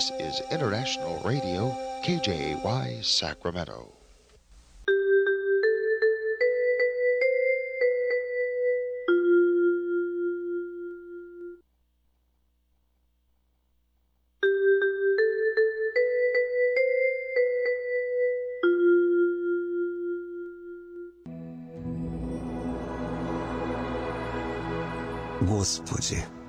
This is International Radio, KJY Sacramento. Господи,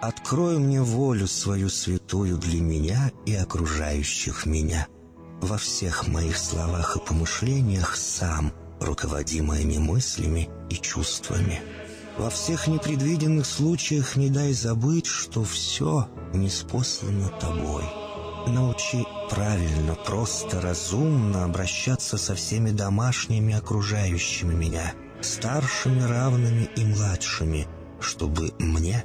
открой мне волю свою святую для меня и окружающих меня. Во всех моих словах и помышлениях сам, руководи моими мыслями и чувствами. Во всех непредвиденных случаях не дай забыть, что все неспослано тобой. Научи правильно, просто, разумно обращаться со всеми домашними окружающими меня, старшими, равными и младшими – чтобы мне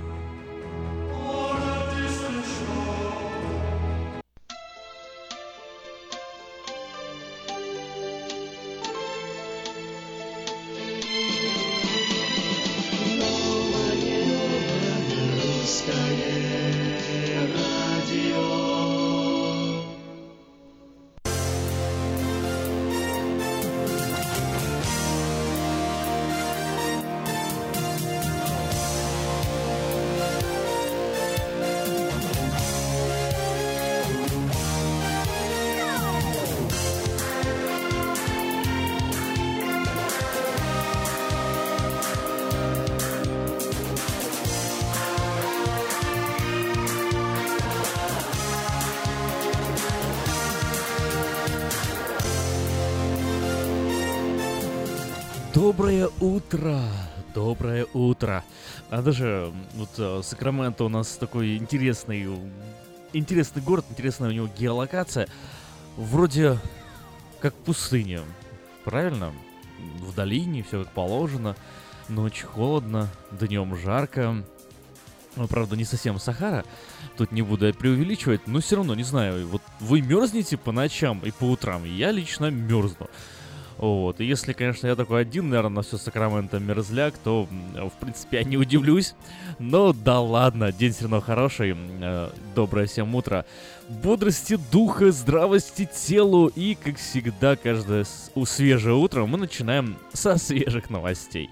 Доброе утро! Доброе утро! А даже вот э, Сакраменто у нас такой интересный, интересный город, интересная у него геолокация. Вроде как пустыня, правильно? В долине все как положено, ночь холодно, днем жарко. Ну, правда, не совсем Сахара, тут не буду я преувеличивать, но все равно, не знаю, вот вы мерзнете по ночам и по утрам, я лично мерзну. Вот. И если, конечно, я такой один, наверное, на все Сакраменто мерзляк, то, в принципе, я не удивлюсь. Но да ладно, день все равно хороший. Э, доброе всем утро. Бодрости духа, здравости телу и, как всегда, каждое свежее утро мы начинаем со свежих новостей.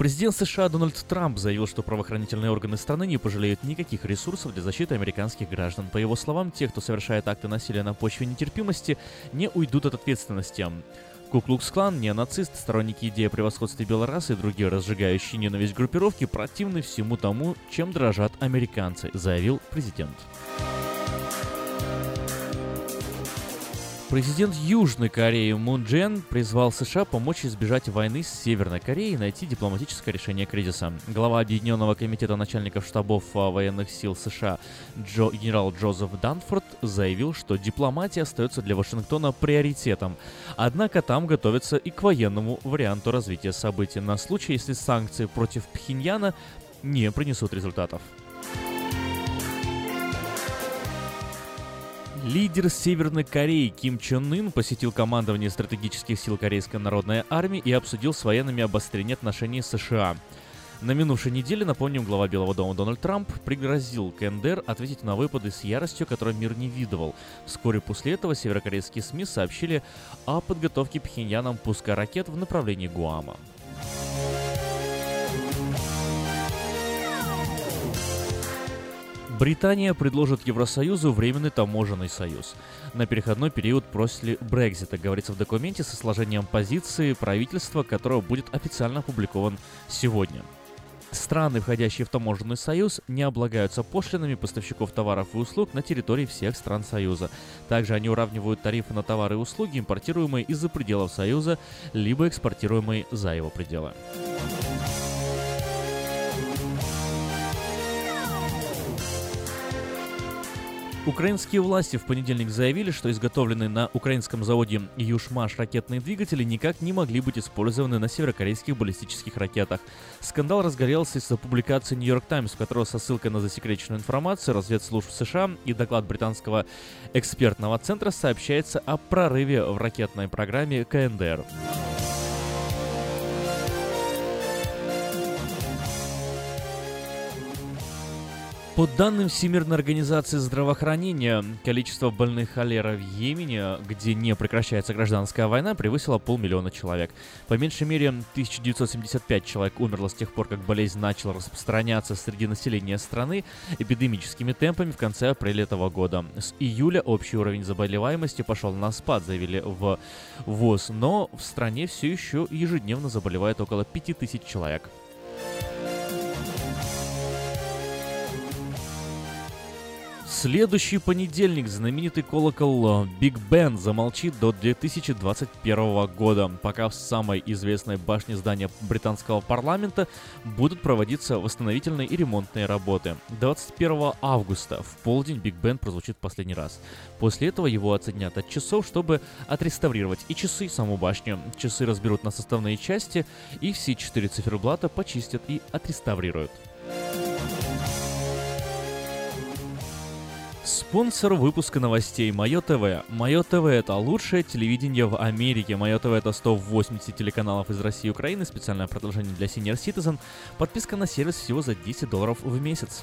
Президент США Дональд Трамп заявил, что правоохранительные органы страны не пожалеют никаких ресурсов для защиты американских граждан. По его словам, те, кто совершает акты насилия на почве нетерпимости, не уйдут от ответственности. Куклукс-клан, неонацисты, сторонники идеи о превосходстве белой расы и другие разжигающие ненависть группировки противны всему тому, чем дрожат американцы, заявил президент. Президент Южной Кореи Мун Джен призвал США помочь избежать войны с Северной Кореей и найти дипломатическое решение кризиса. Глава Объединенного комитета начальников штабов а, военных сил США Джо, генерал Джозеф Данфорд заявил, что дипломатия остается для Вашингтона приоритетом. Однако там готовится и к военному варианту развития событий на случай, если санкции против Пхеньяна не принесут результатов. Лидер Северной Кореи Ким Чен Ын посетил командование стратегических сил Корейской народной армии и обсудил с военными обострение отношений с США. На минувшей неделе, напомним, глава Белого дома Дональд Трамп пригрозил КНДР ответить на выпады с яростью, которую мир не видывал. Вскоре после этого северокорейские СМИ сообщили о подготовке Пхеньяном пуска ракет в направлении Гуама. Британия предложит Евросоюзу временный таможенный союз. На переходной период после Брекзита, говорится в документе со сложением позиции правительства, которого будет официально опубликован сегодня. Страны, входящие в таможенный союз, не облагаются пошлинами поставщиков товаров и услуг на территории всех стран союза. Также они уравнивают тарифы на товары и услуги, импортируемые из-за пределов союза, либо экспортируемые за его пределы. Украинские власти в понедельник заявили, что изготовленные на украинском заводе Юшмаш ракетные двигатели никак не могли быть использованы на северокорейских баллистических ракетах. Скандал разгорелся из-за публикации New York Times, в которой со ссылкой на засекреченную информацию разведслужб США и доклад британского экспертного центра сообщается о прорыве в ракетной программе КНДР. По данным Всемирной организации здравоохранения, количество больных холера в Йемене, где не прекращается гражданская война, превысило полмиллиона человек. По меньшей мере, 1975 человек умерло с тех пор, как болезнь начала распространяться среди населения страны эпидемическими темпами в конце апреля этого года. С июля общий уровень заболеваемости пошел на спад, заявили в ВОЗ, но в стране все еще ежедневно заболевает около 5000 человек. Следующий понедельник знаменитый колокол Биг Бен замолчит до 2021 года, пока в самой известной башне здания британского парламента будут проводиться восстановительные и ремонтные работы. 21 августа в полдень Биг Бен прозвучит последний раз. После этого его оценят от часов, чтобы отреставрировать и часы, и саму башню. Часы разберут на составные части, и все четыре циферблата почистят и отреставрируют. Спонсор выпуска новостей Мое ТВ. Мое ТВ это лучшее телевидение в Америке. Мое ТВ это 180 телеканалов из России и Украины, специальное продолжение для Senior Citizen. Подписка на сервис всего за 10 долларов в месяц.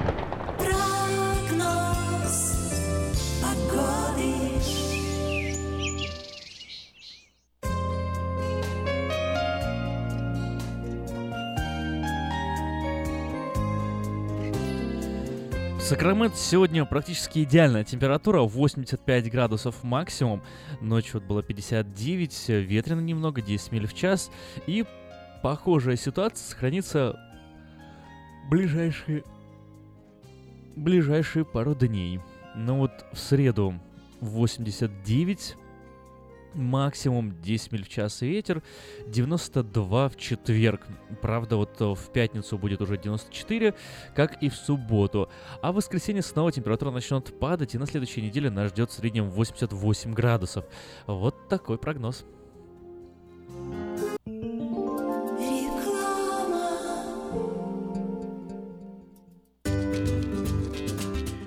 Сакраменто сегодня практически идеальная температура, 85 градусов максимум. Ночью вот было 59, ветрено немного, 10 миль в час. И похожая ситуация сохранится ближайшие, ближайшие пару дней. Но вот в среду 89, максимум 10 миль в час ветер, 92 в четверг. Правда, вот э, в пятницу будет уже 94, как и в субботу. А в воскресенье снова температура начнет падать, и на следующей неделе нас ждет в среднем 88 градусов. Вот такой прогноз.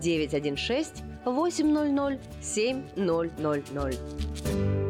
916 800 7000.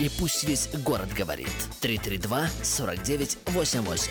И пусть весь город говорит. 332-4988.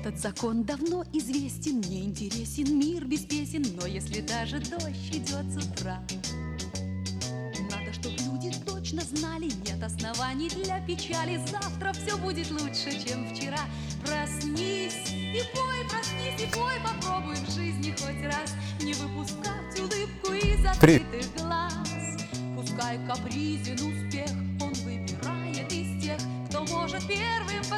Этот закон давно известен, мне интересен мир без песен, но если даже дождь идет с утра, надо, чтоб люди точно знали, нет оснований для печали, завтра все будет лучше, чем вчера. Проснись и пой, проснись и пой, попробуй в жизни хоть раз не выпускать улыбку из открытых глаз. Пускай капризен успех, он выбирает из тех, кто может первым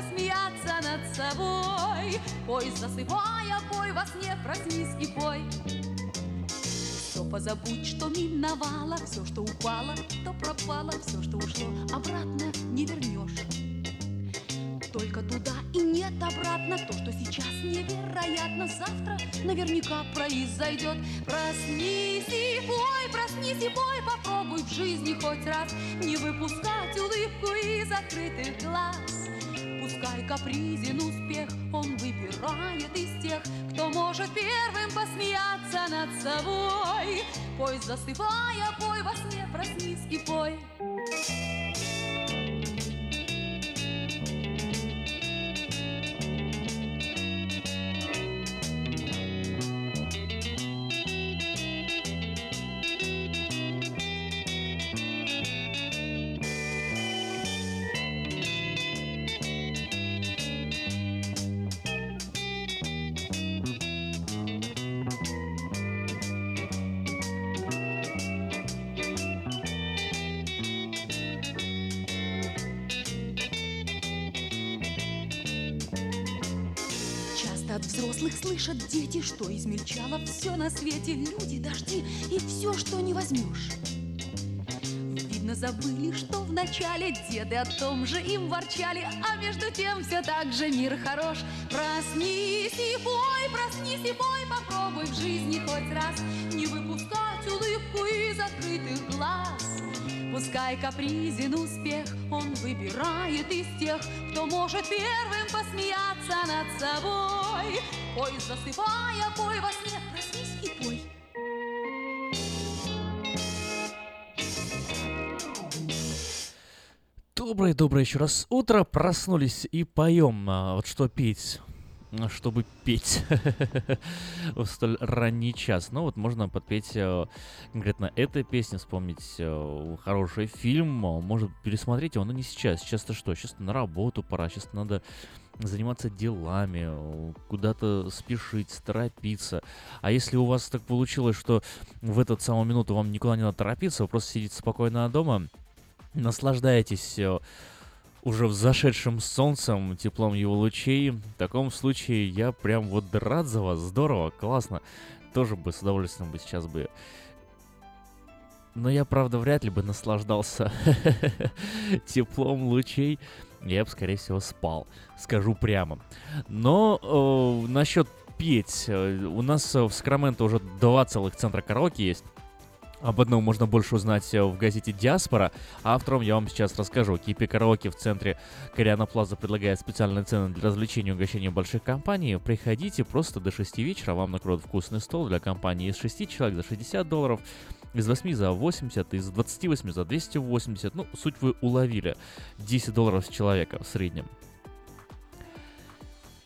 собой. Пой, засыпая, пой во сне, проснись и пой. Все позабудь, что миновало, все, что упало, то пропало, все, что ушло, обратно не вернешь. Только туда и нет обратно То, что сейчас невероятно Завтра наверняка произойдет Проснись и пой, проснись и пой Попробуй в жизни хоть раз Не выпускать улыбку из открытых глаз Пускай капризен успех Он выбирает из тех Кто может первым посмеяться над собой. Пой, засыпая, пой во сне Проснись и пой от взрослых слышат дети, что измельчало все на свете, люди, дожди и все, что не возьмешь. Видно, забыли, что в начале деды о том же им ворчали, а между тем все так же мир хорош. Проснись и пой, проснись и пой, попробуй в жизни хоть раз не выпускать улыбку из открытых глаз. Пускай капризен успех, он выбирает из тех, кто может первым посмеяться над собой. Пой, засыпая, пой во сне, проснись и пой. Доброе-доброе еще раз утро. Проснулись и поем. А, вот что петь чтобы петь в столь ранний час. Ну вот можно подпеть э, конкретно этой песни, вспомнить э, хороший фильм, а, может пересмотреть его, но не сейчас. Сейчас-то что? Сейчас на работу пора, сейчас надо заниматься делами, э, куда-то спешить, торопиться. А если у вас так получилось, что в эту самую минуту вам никуда не надо торопиться, вы просто сидите спокойно дома, наслаждаетесь уже взошедшим солнцем, теплом его лучей. В таком случае я прям вот рад за вас, здорово, классно. Тоже бы с удовольствием бы сейчас бы... Но я, правда, вряд ли бы наслаждался теплом лучей. Я бы, скорее всего, спал, скажу прямо. Но э, насчет петь. Э, у нас в Сакраменто уже два целых центра караоке есть. Об одном можно больше узнать э, в газете «Диаспора», а о втором я вам сейчас расскажу. Кипи Караоке в центре Кориана Плаза предлагает специальные цены для развлечения и угощения больших компаний. Приходите просто до 6 вечера, вам накроют вкусный стол для компании из 6 человек за 60 долларов, из 8 за 80, из 28 за 280. Ну, суть вы уловили. 10 долларов с человека в среднем.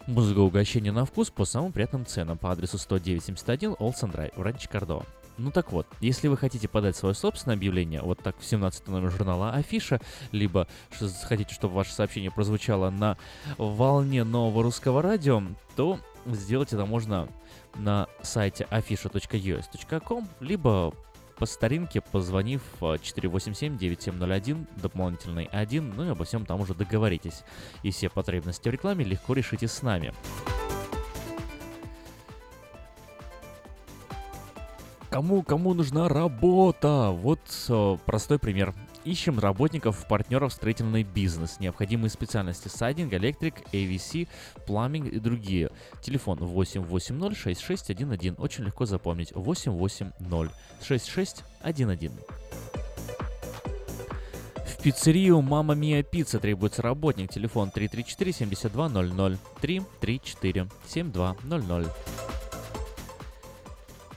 Музыка угощения на вкус по самым приятным ценам по адресу 10971 Олсен Драйв в Ранче Кордова. Ну так вот, если вы хотите подать свое собственное объявление, вот так в 17 номер журнала Афиша, либо хотите, чтобы ваше сообщение прозвучало на волне нового русского радио, то сделать это можно на сайте afisha.us.com, либо по старинке, позвонив 487-9701, дополнительный 1, ну и обо всем там уже договоритесь. И все потребности в рекламе легко решите с нами. Кому, кому нужна работа? Вот э, простой пример. Ищем работников, партнеров в строительный бизнес. Необходимые специальности сайдинг, электрик, AVC, пламинг и другие. Телефон 880-6611. Очень легко запомнить. 880-6611. В пиццерию «Мама Мия Пицца» требуется работник. Телефон 334-7200. 334-7200.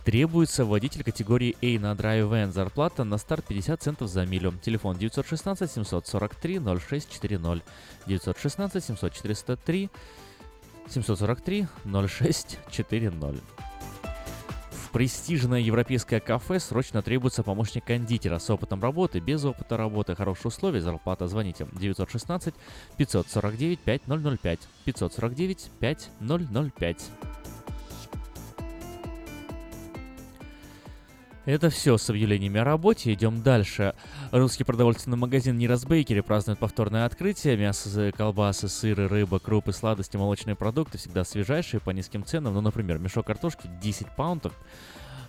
Требуется водитель категории A на Drive Van. Зарплата на старт 50 центов за милю. Телефон 916 743 0640. 916 743 743 0640. В престижное европейское кафе срочно требуется помощник кондитера с опытом работы, без опыта работы, хорошие условия, зарплата. Звоните 916 549 5005 549 5005. Это все с объявлениями о работе. Идем дальше. Русский продовольственный магазин Нирас Bakery празднует повторное открытие. Мясо, колбасы, сыры, рыба, крупы, сладости, молочные продукты всегда свежайшие по низким ценам. Ну, например, мешок картошки 10 паунтов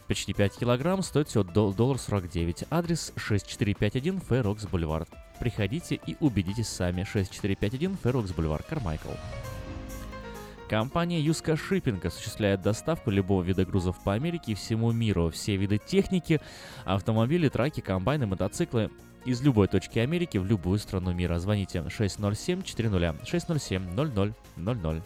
почти 5 килограмм, стоит всего доллар 49. Адрес 6451 Фэрокс Boulevard. Приходите и убедитесь сами. 6451 Фэрокс Boulevard, Кармайкл. Компания Юска Shipping осуществляет доставку любого вида грузов по Америке и всему миру. Все виды техники, автомобили, траки, комбайны, мотоциклы из любой точки Америки в любую страну мира. Звоните 607 400 607 0000.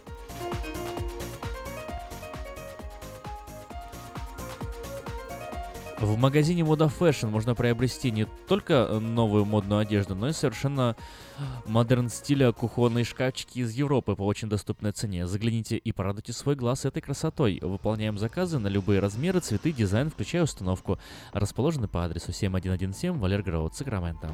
В магазине Moda Fashion можно приобрести не только новую модную одежду, но и совершенно модерн стиля кухонные шкафчики из Европы по очень доступной цене. Загляните и порадуйте свой глаз этой красотой. Выполняем заказы на любые размеры, цветы, дизайн, включая установку. Расположены по адресу 7117 Валерграут, Сакраменто.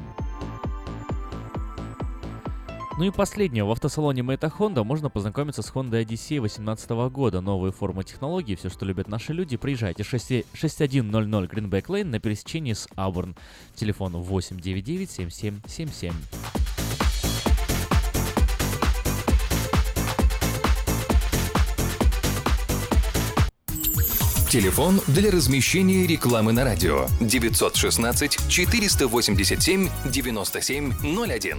Ну и последнее. В автосалоне Мэйта Honda можно познакомиться с Honda Odyssey 2018 года. Новые формы технологий, все, что любят наши люди. Приезжайте 6100 Greenback Lane на пересечении с Auburn. Телефон 899 7777. Телефон для размещения рекламы на радио 916 487 9701.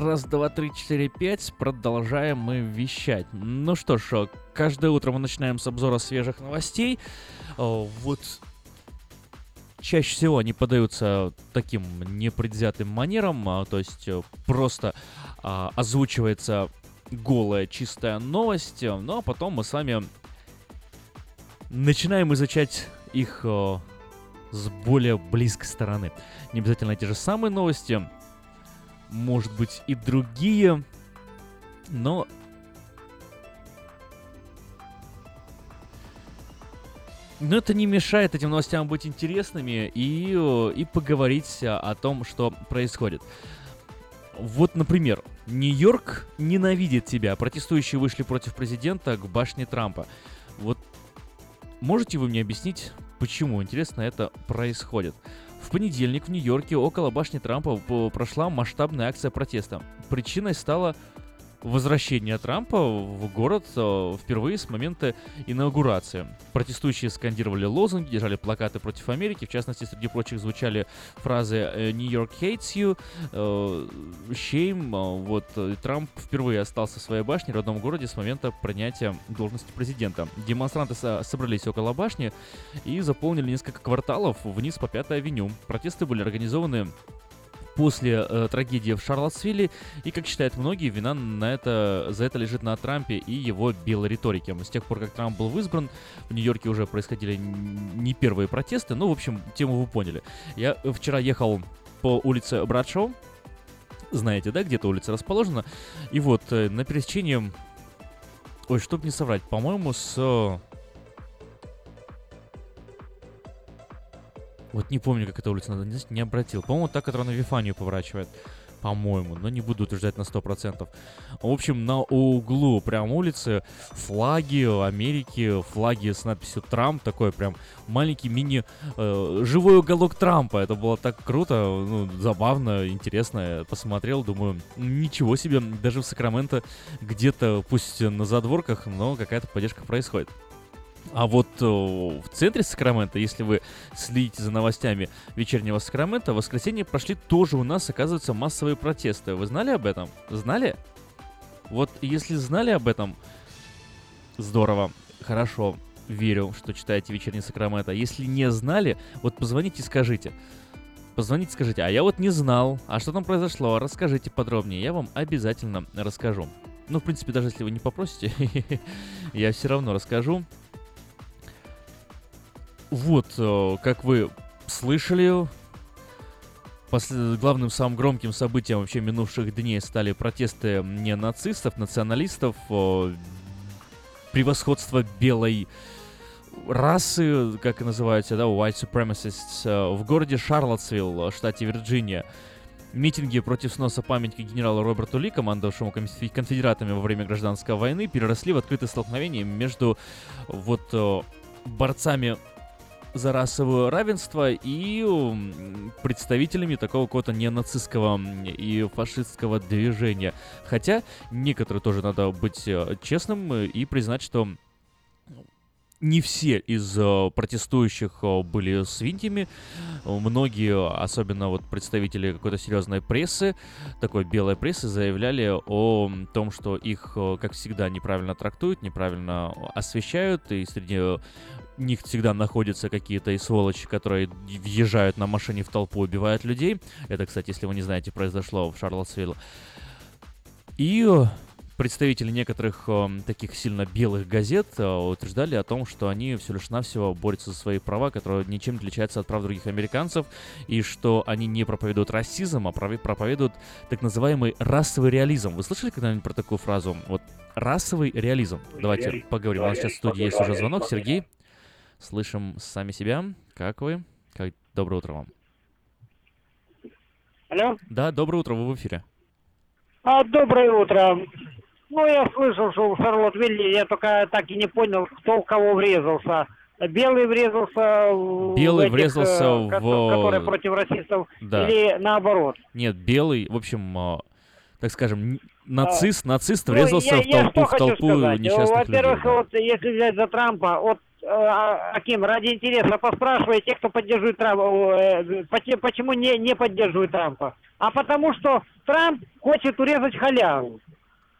Раз, два, три, четыре, пять. Продолжаем мы вещать. Ну что ж, каждое утро мы начинаем с обзора свежих новостей. Вот чаще всего они подаются таким непредвзятым манером, а, то есть э, просто а, озвучивается голая чистая новость, ну а потом мы с вами начинаем изучать их э, с более близкой стороны. Не обязательно те же самые новости, может быть и другие, но Но это не мешает этим новостям быть интересными и, и поговорить о том, что происходит. Вот, например, Нью-Йорк ненавидит тебя. Протестующие вышли против президента к башне Трампа. Вот можете вы мне объяснить, почему, интересно, это происходит? Понедельник в Нью-Йорке около башни Трампа прошла масштабная акция протеста. Причиной стала возвращение Трампа в город э, впервые с момента инаугурации. Протестующие скандировали лозунги, держали плакаты против Америки. В частности, среди прочих звучали фразы э, «New York hates you», э, «Shame». Вот Трамп впервые остался в своей башне в родном городе с момента принятия должности президента. Демонстранты собрались около башни и заполнили несколько кварталов вниз по Пятой авеню. Протесты были организованы после э, трагедии в Шарлотсвилле, и, как считают многие, вина на это, за это лежит на Трампе и его белой риторике. С тех пор, как Трамп был избран, в Нью-Йорке уже происходили не первые протесты, ну, в общем, тему вы поняли. Я вчера ехал по улице Братшоу, знаете, да, где-то улица расположена, и вот э, на пересечении, ой, чтоб не соврать, по-моему, с Вот не помню, как эта улица надо, не обратил. По-моему, та, которая на Вифанию поворачивает. По-моему, но не буду утверждать на 100%. В общем, на углу прям улицы флаги Америки, флаги с надписью Трамп, такой прям маленький мини э, живой уголок Трампа. Это было так круто, ну, забавно, интересно. Посмотрел, думаю, ничего себе, даже в Сакраменто где-то, пусть на задворках, но какая-то поддержка происходит. А вот э, в центре Сакрамента, если вы следите за новостями вечернего Сакрамента, в воскресенье прошли тоже у нас, оказывается, массовые протесты. Вы знали об этом? Знали? Вот если знали об этом, здорово, хорошо, верю, что читаете вечерний Сакрамента. Если не знали, вот позвоните и скажите. Позвоните, скажите, а я вот не знал, а что там произошло, расскажите подробнее, я вам обязательно расскажу. Ну, в принципе, даже если вы не попросите, я все равно расскажу. Вот, э, как вы слышали, После, главным самым громким событием вообще минувших дней стали протесты не нацистов, националистов, превосходство белой расы, как и называются, да, white supremacists, э, в городе Шарлотсвилл, штате Вирджиния. Митинги против сноса памятника генералу Роберту Ли, командовавшему конфедератами во время гражданской войны, переросли в открытые столкновения между вот э, борцами за расовое равенство и представителями такого какого-то ненацистского и фашистского движения. Хотя некоторые тоже надо быть э, честным и признать, что не все из э, протестующих э, были свиньями. Многие, особенно вот представители какой-то серьезной прессы, такой белой прессы, заявляли о том, что их, как всегда, неправильно трактуют, неправильно освещают, и среди них всегда находятся какие-то и сволочи, которые въезжают на машине в толпу, убивают людей. Это, кстати, если вы не знаете, произошло в Шарлотсвилле. И э, представители некоторых э, таких сильно белых газет э, утверждали о том, что они все лишь навсего борются за свои права, которые ничем не отличаются от прав других американцев, и что они не проповедуют расизм, а проповедуют так называемый расовый реализм. Вы слышали когда-нибудь про такую фразу? Вот расовый реализм. Давайте поговорим. У нас сейчас в студии есть уже звонок. Сергей, Слышим сами себя. Как вы? Как... Доброе утро вам. Алло? Да, доброе утро, вы в эфире. А, доброе утро. Ну, я слышал, что в Шарлотвилле, я только так и не понял, кто в кого врезался. белый врезался в Белый этих, врезался э, в- которые против расистов, Да. или наоборот? Нет, белый, в общем, а, так скажем, н- нацист, нацист Ну, врезался я, в я толпу, что в толпу сказать. несчастных людей. Во-первых, вот если взять за Трампа, вот э, а- Аким, ради интереса поспрашивай тех, кто поддерживает Трампа, э, почему не, не поддерживает Трампа. А потому что Трамп хочет урезать халяву.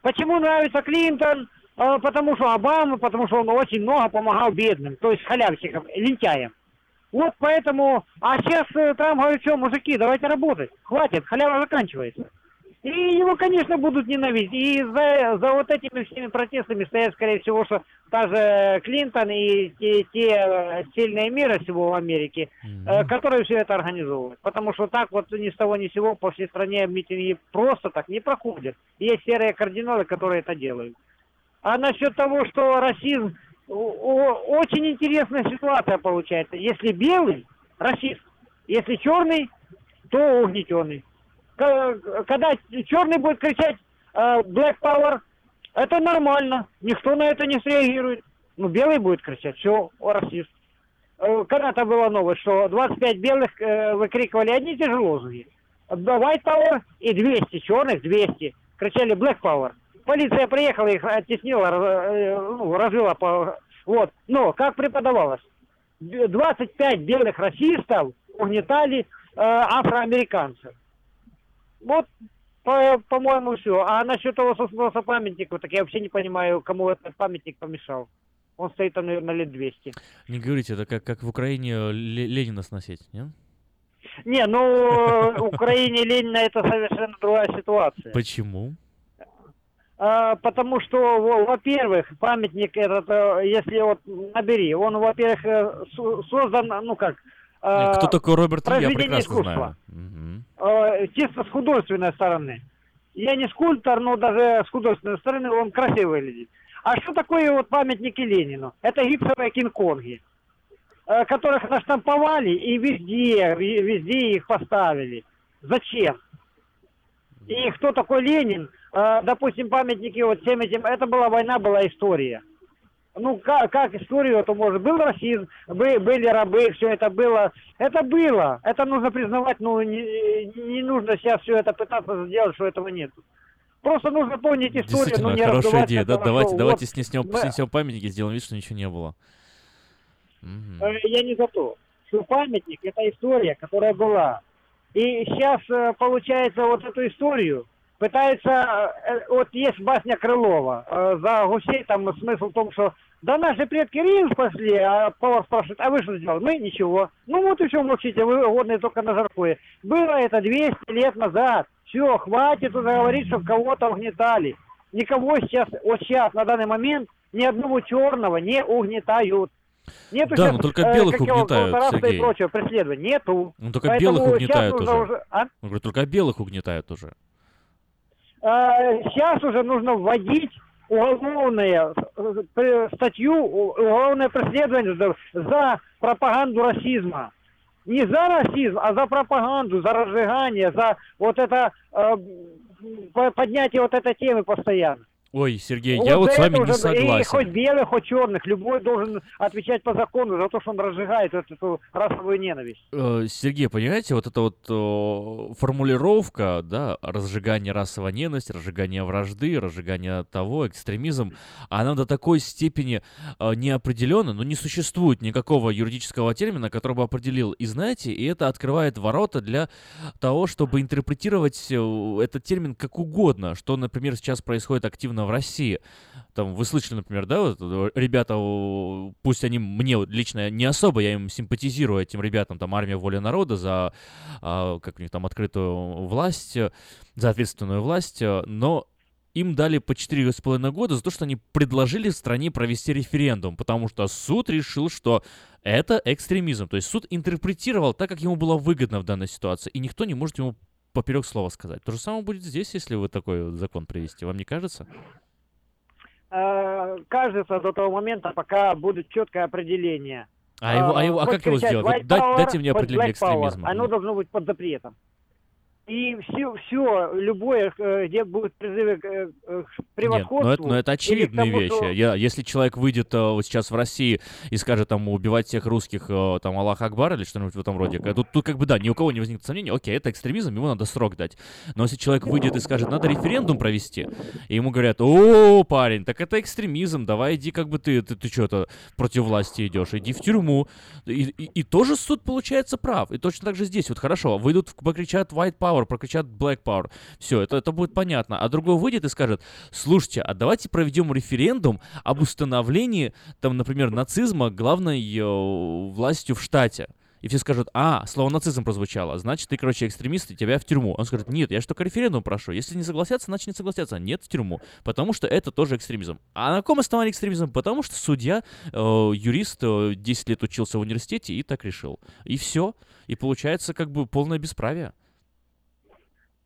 Почему нравится Клинтон? Э, Потому что Обама, потому что он очень много помогал бедным, то есть халявщикам, лентяям. Вот поэтому, а сейчас э, Трамп говорит, что, мужики, давайте работать, хватит, халява заканчивается. И его, конечно, будут ненавидеть. И за, за вот этими всеми протестами стоят, скорее всего, что та же Клинтон и те, те э, сильные мира всего в Америке, э, которые все это организовывают. Потому что так вот ни с того ни с сего по всей стране митинги просто так не проходят. Есть серые кардиналы, которые это делают. А насчет того, что расизм, очень интересная ситуация получается. Если белый, расист. Если черный, то угнетенный. Когда черный будет кричать э, Black Power, это нормально. Никто на это не среагирует. Ну, белый будет кричать, все, расист. Э, Когда-то была новость, что 25 белых э, выкрикивали одни те же White Power и 200 черных, 200. Кричали Black Power. Полиция приехала, их оттеснила, э, ну, развела по... Вот. Но, как преподавалось, 25 белых расистов угнетали э, афроамериканцев. Вот, по- по-моему, все. А насчет того сосноса памятника, так я вообще не понимаю, кому этот памятник помешал. Он стоит там, наверное, лет 200. Не говорите, это как, как в Украине э, Ле- Ленина сносить, не? Не, ну, в Украине Ленина это совершенно другая ситуация. Почему? А, потому что, во- во-первых, памятник этот, э, если вот набери, он, во-первых, э, со- создан, ну как... э, Кто такой Роберт Ли, я прекрасно искусства. знаю. Э, чисто с художественной стороны. Я не скульптор, но даже с художественной стороны он красиво выглядит. А что такое вот памятники Ленину? Это гипсовые Кинг-Конги, э, которых наштамповали и везде, везде их поставили. Зачем? И кто такой Ленин? Э, допустим, памятники вот всем этим, это была война, была история. Ну, как, как историю это может? Был расизм, бы- были рабы, все это было. Это было. Это нужно признавать, ну, не, не нужно сейчас все это пытаться сделать, что этого нет. Просто нужно помнить историю, но не хорошая идея. Да, давайте, что давайте вот снесем, мы- снесем памятники, сделаем вид, что ничего не было. Э, Я не за то. Что памятник – это история, которая была. И сейчас, э, получается, вот эту историю пытается... э, Вот есть басня Крылова. э, За гусей там смысл в том, что да наши предки рис спасли, а повар спрашивает, а вы что сделали? Мы ничего. Ну вот и все, молчите, вы годные только на жаркое. Было это 200 лет назад. Все, хватит уже говорить, что кого-то угнетали. Никого сейчас, вот сейчас, на данный момент, ни одного черного не угнетают. Нету Да, щас, но только э, белых какого- угнетают, Сергей. и прочего преследования. Нету. Ну только Поэтому белых угнетают нужно уже. а? Я говорю, только белых угнетают уже. Сейчас уже нужно вводить уголовное э, статью, уголовное преследование за, пропаганду расизма. Не за расизм, а за пропаганду, за разжигание, за вот это э, по- поднятие вот этой темы постоянно. Ой, Сергей, я вот с вами не уже- И согласен. хоть белых, хоть черных, любой должен отвечать по закону за то, что он разжигает вот эту расовую ненависть. Э, Сергей, понимаете, вот эта вот э, формулировка, да, разжигание расовой ненависти, разжигание вражды, разжигание того, экстремизм, она до такой степени э, неопределенна, но не существует никакого юридического термина, который бы определил. И знаете, и это открывает ворота для того, чтобы интерпретировать э, этот термин как угодно, что, например, сейчас происходит активно в России. Там вы слышали, например, да, вот, э, ребята, пусть они мне вот лично не особо, я им симпатизирую, этим ребятам, там, армия воля народа за, а, как у них там, открытую власть, э, за ответственную власть, э, но им дали по 4,5 года за то, что они предложили в стране провести референдум, потому что суд решил, что это экстремизм. То есть суд интерпретировал так, как ему было выгодно в данной ситуации, и никто не может ему поперек слова сказать. То же самое будет здесь, если вы такой вот закон привести. Вам не кажется? Э, кажется до того момента, пока будет четкое определение. А, его, а, его, а хоть как его сделать? power, дайте мне определение экстремизма. Оно должно быть под запретом. И все, все, любое, э, где будут призывы к, э, к Нет, превосходству. но это, но это очевидные тому, вещи. что- Я, если человек выйдет э, вот сейчас в России и скажет там убивать всех русских, там Аллах Акбар или что-нибудь в этом роде, тут, тут как бы да, ни у кого не возникнет сомнения, окей, это экстремизм, ему надо срок дать. Но если человек выйдет и скажет, надо референдум провести, и ему говорят, о, парень, так это экстремизм, давай иди как бы ты, ты, ты что-то против власти идешь, иди в тюрьму. И, и, и тоже суд получается прав. И точно так же здесь, вот хорошо, выйдут, покричат white power, прокричат black power, все, это, это будет понятно. А другой выйдет и скажет, слушайте, а давайте проведем референдум об установлении, там, например, нацизма главной э, властью в штате. И все скажут, а, слово нацизм прозвучало, значит, ты, короче, экстремист, и тебя в тюрьму. Он скажет, нет, я только референдум прошу. Если не согласятся, значит, не согласятся. Нет, в тюрьму. Потому что это тоже экстремизм. А на каком основании экстремизм? Потому что судья, э, юрист, э, 10 лет учился в университете и так решил. И все. И получается как бы полное бесправие.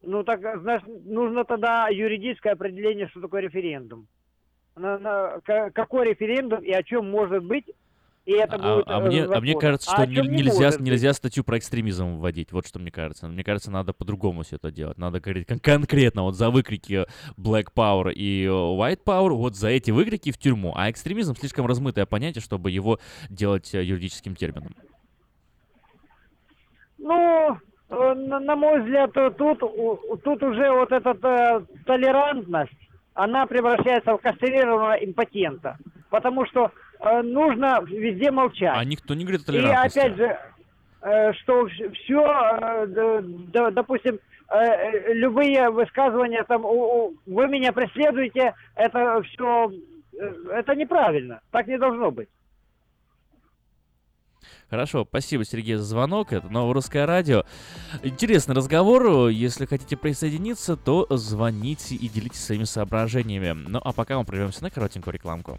Ну так, значит, нужно тогда юридическое определение, что такое референдум. На- на- ка- какой референдум и о чем может быть, и это А, будет а э, мне, а мне кажется, А что о не- нельзя, нельзя статью про экстремизм вводить. Вот что мне кажется. Мне кажется, надо по-другому все это делать. Надо говорить кон- конкретно вот за выкрики Black Power и э, White Power, вот за эти выкрики в тюрьму. А экстремизм слишком размытое понятие, чтобы его делать э, юридическим термином. Ну, на, на мой взгляд, э, тут, тут уже вот эта э, толерантность, она превращается в кастрированного импотента. Потому что э, нужно везде молчать. А никто не говорит о И толерантности. опять же, э, что все, допустим, э, э, любые высказывания там, вы меня преследуете, это все, это неправильно, так не должно быть. Хорошо, спасибо, Сергей, за звонок. Это Новое Русское Радио. Интересный разговор. Если хотите присоединиться, то звоните и делитесь своими соображениями. Ну, а пока мы прервемся на коротенькую рекламку.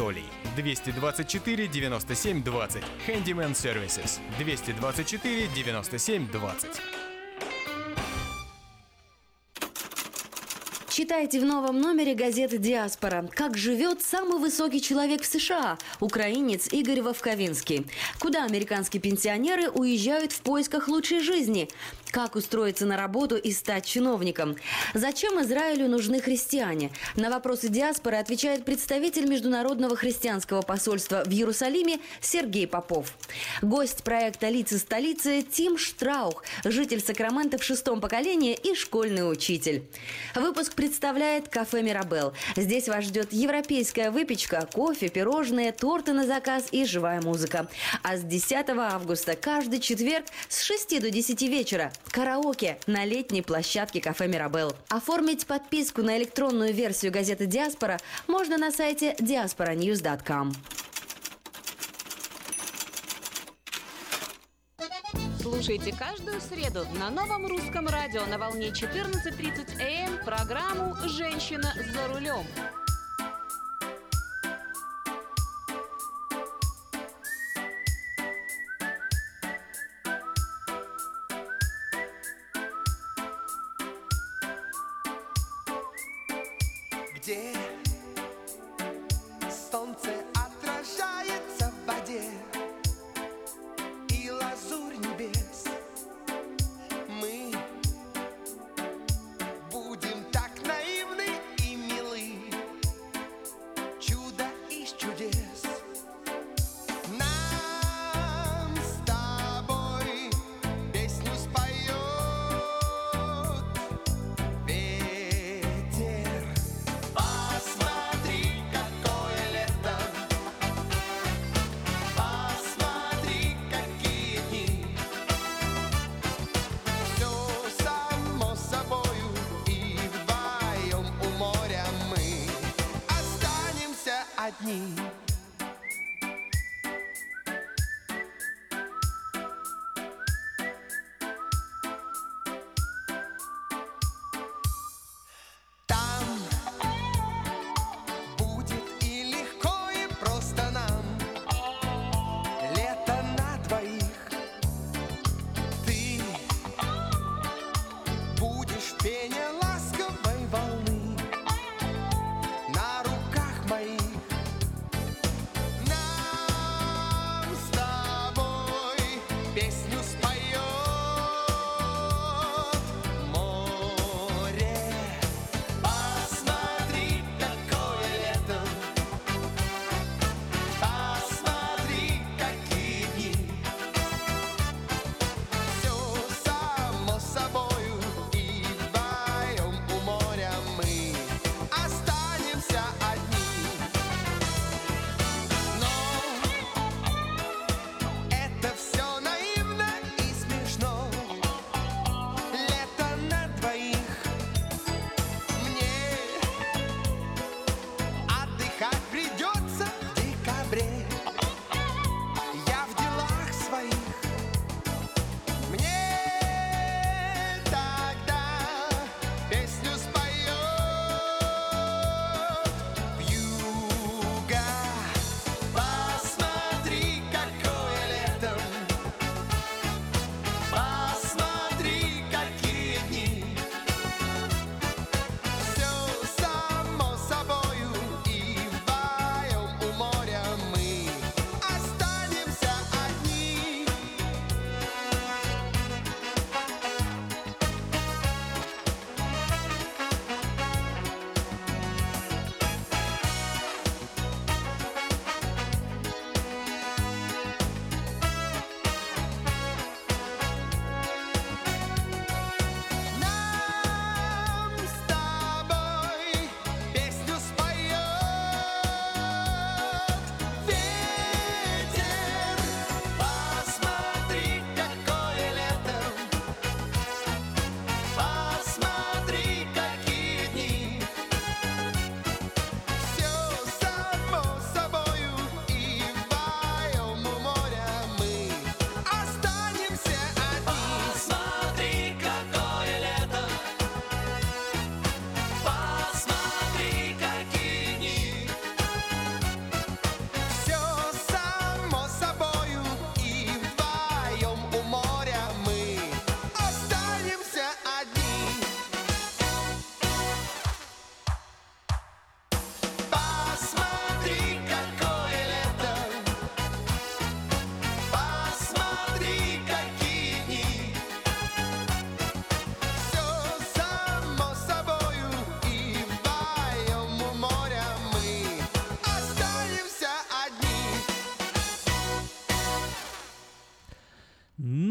Анатолий. 224 97 20. Handyman Services. 224 97 20. Читайте в новом номере газеты «Диаспора». Как живет самый высокий человек в США – украинец Игорь Вовковинский. Куда американские пенсионеры уезжают в поисках лучшей жизни? Как устроиться на работу и стать чиновником? Зачем Израилю нужны христиане? На вопросы диаспоры отвечает представитель Международного христианского посольства в Иерусалиме Сергей Попов. Гость проекта «Лица столицы» Тим Штраух, житель Сакрамента в шестом поколении и школьный учитель. Выпуск представляет кафе «Мирабел». Здесь вас ждет европейская выпечка, кофе, пирожные, торты на заказ и живая музыка. А с 10 августа каждый четверг с 6 до 10 вечера Караоке на летней площадке кафе «Мирабел». Оформить подписку на электронную версию газеты «Диаспора» можно на сайте diasporanews.com. Слушайте каждую среду на новом русском радио на волне 14.30 АМ программу «Женщина за рулем». Где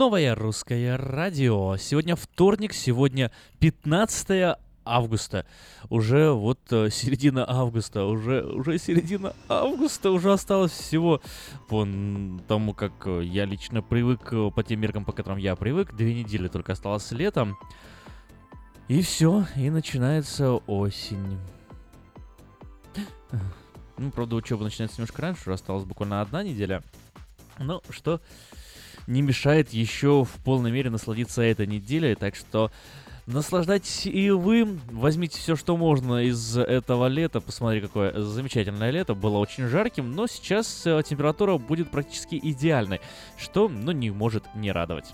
Новое русское радио. Сегодня вторник, сегодня 15 августа. Уже вот э, середина августа, уже, уже середина августа, уже осталось всего по тому, как э, я лично привык, э, по тем меркам, по которым я привык, две недели только осталось летом. И все, и начинается осень. Ну, правда, учеба начинается немножко раньше, уже осталась буквально одна неделя. Но что не мешает еще в полной мере насладиться этой неделей, так что Наслаждайтесь и вы. Возьмите все, что можно из этого лета. Посмотри, какое замечательное лето. Было очень жарким, но сейчас э, температура будет практически идеальной, что, ну, не может не радовать.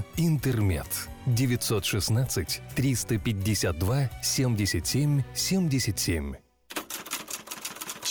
«Интермед». 916 352 77 77.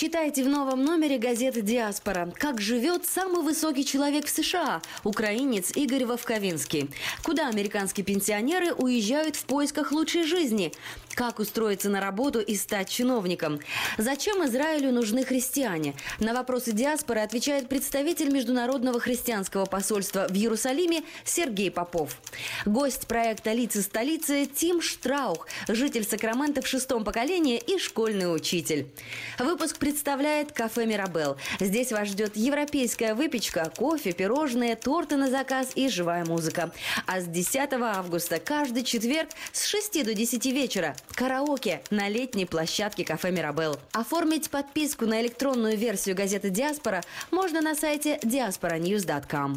Читайте в новом номере газеты «Диаспора». Как живет самый высокий человек в США – украинец Игорь Вовковинский. Куда американские пенсионеры уезжают в поисках лучшей жизни? Как устроиться на работу и стать чиновником? Зачем Израилю нужны христиане? На вопросы диаспоры отвечает представитель Международного христианского посольства в Иерусалиме Сергей Попов. Гость проекта «Лица столицы» Тим Штраух, житель Сакрамента в шестом поколении и школьный учитель. Выпуск представляет кафе «Мирабел». Здесь вас ждет европейская выпечка, кофе, пирожные, торты на заказ и живая музыка. А с 10 августа каждый четверг с 6 до 10 вечера караоке на летней площадке кафе «Мирабел». Оформить подписку на электронную версию газеты «Диаспора» можно на сайте diasporanews.com.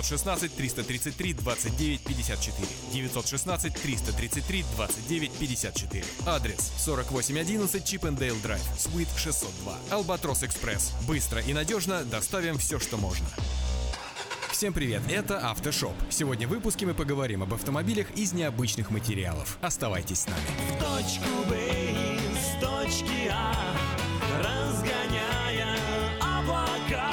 916 333 29 54. 916 333 29 954. Адрес 4811 Чипендейл Драйв, Суит 602. Албатрос Экспресс. Быстро и надежно доставим все, что можно. Всем привет, это Автошоп. Сегодня в выпуске мы поговорим об автомобилях из необычных материалов. Оставайтесь с нами. В точку Б из точки А, разгоняя облака,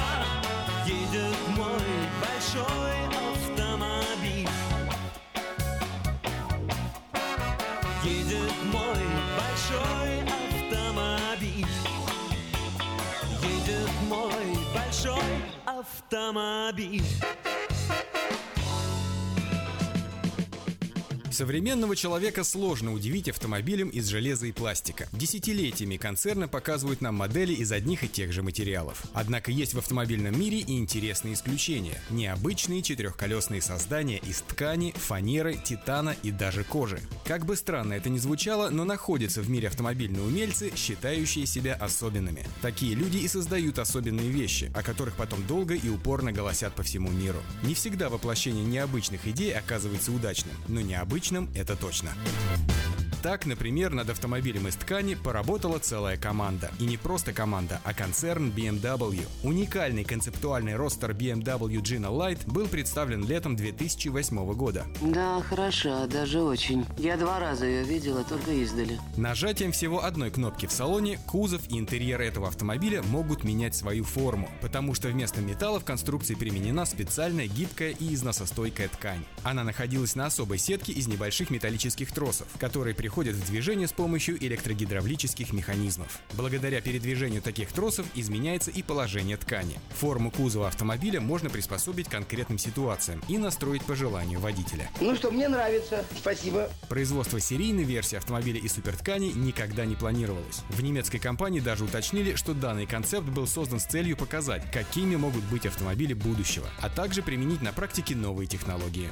автомобиль. Современного человека сложно удивить автомобилем из железа и пластика. Десятилетиями концерны показывают нам модели из одних и тех же материалов. Однако есть в автомобильном мире и интересные исключения. Необычные четырехколесные создания из ткани, фанеры, титана и даже кожи. Как бы странно это ни звучало, но находятся в мире автомобильные умельцы, считающие себя особенными. Такие люди и создают особенные вещи, о которых потом долго и упорно голосят по всему миру. Не всегда воплощение необычных идей оказывается удачным, но необычным это точно. Так, например, над автомобилем из ткани поработала целая команда. И не просто команда, а концерн BMW. Уникальный концептуальный ростер BMW Gina Light был представлен летом 2008 года. Да, хороша, даже очень. Я два раза ее видела, только издали. Нажатием всего одной кнопки в салоне кузов и интерьер этого автомобиля могут менять свою форму, потому что вместо металла в конструкции применена специальная гибкая и износостойкая ткань. Она находилась на особой сетке из небольших металлических тросов, которые приходят в движение с помощью электрогидравлических механизмов. Благодаря передвижению таких тросов изменяется и положение ткани. Форму кузова автомобиля можно приспособить к конкретным ситуациям и настроить по желанию водителя. Ну что, мне нравится. Спасибо. Производство серийной версии автомобиля из супертканей никогда не планировалось. В немецкой компании даже уточнили, что данный концепт был создан с целью показать, какими могут быть автомобили будущего, а также применить на практике новые технологии.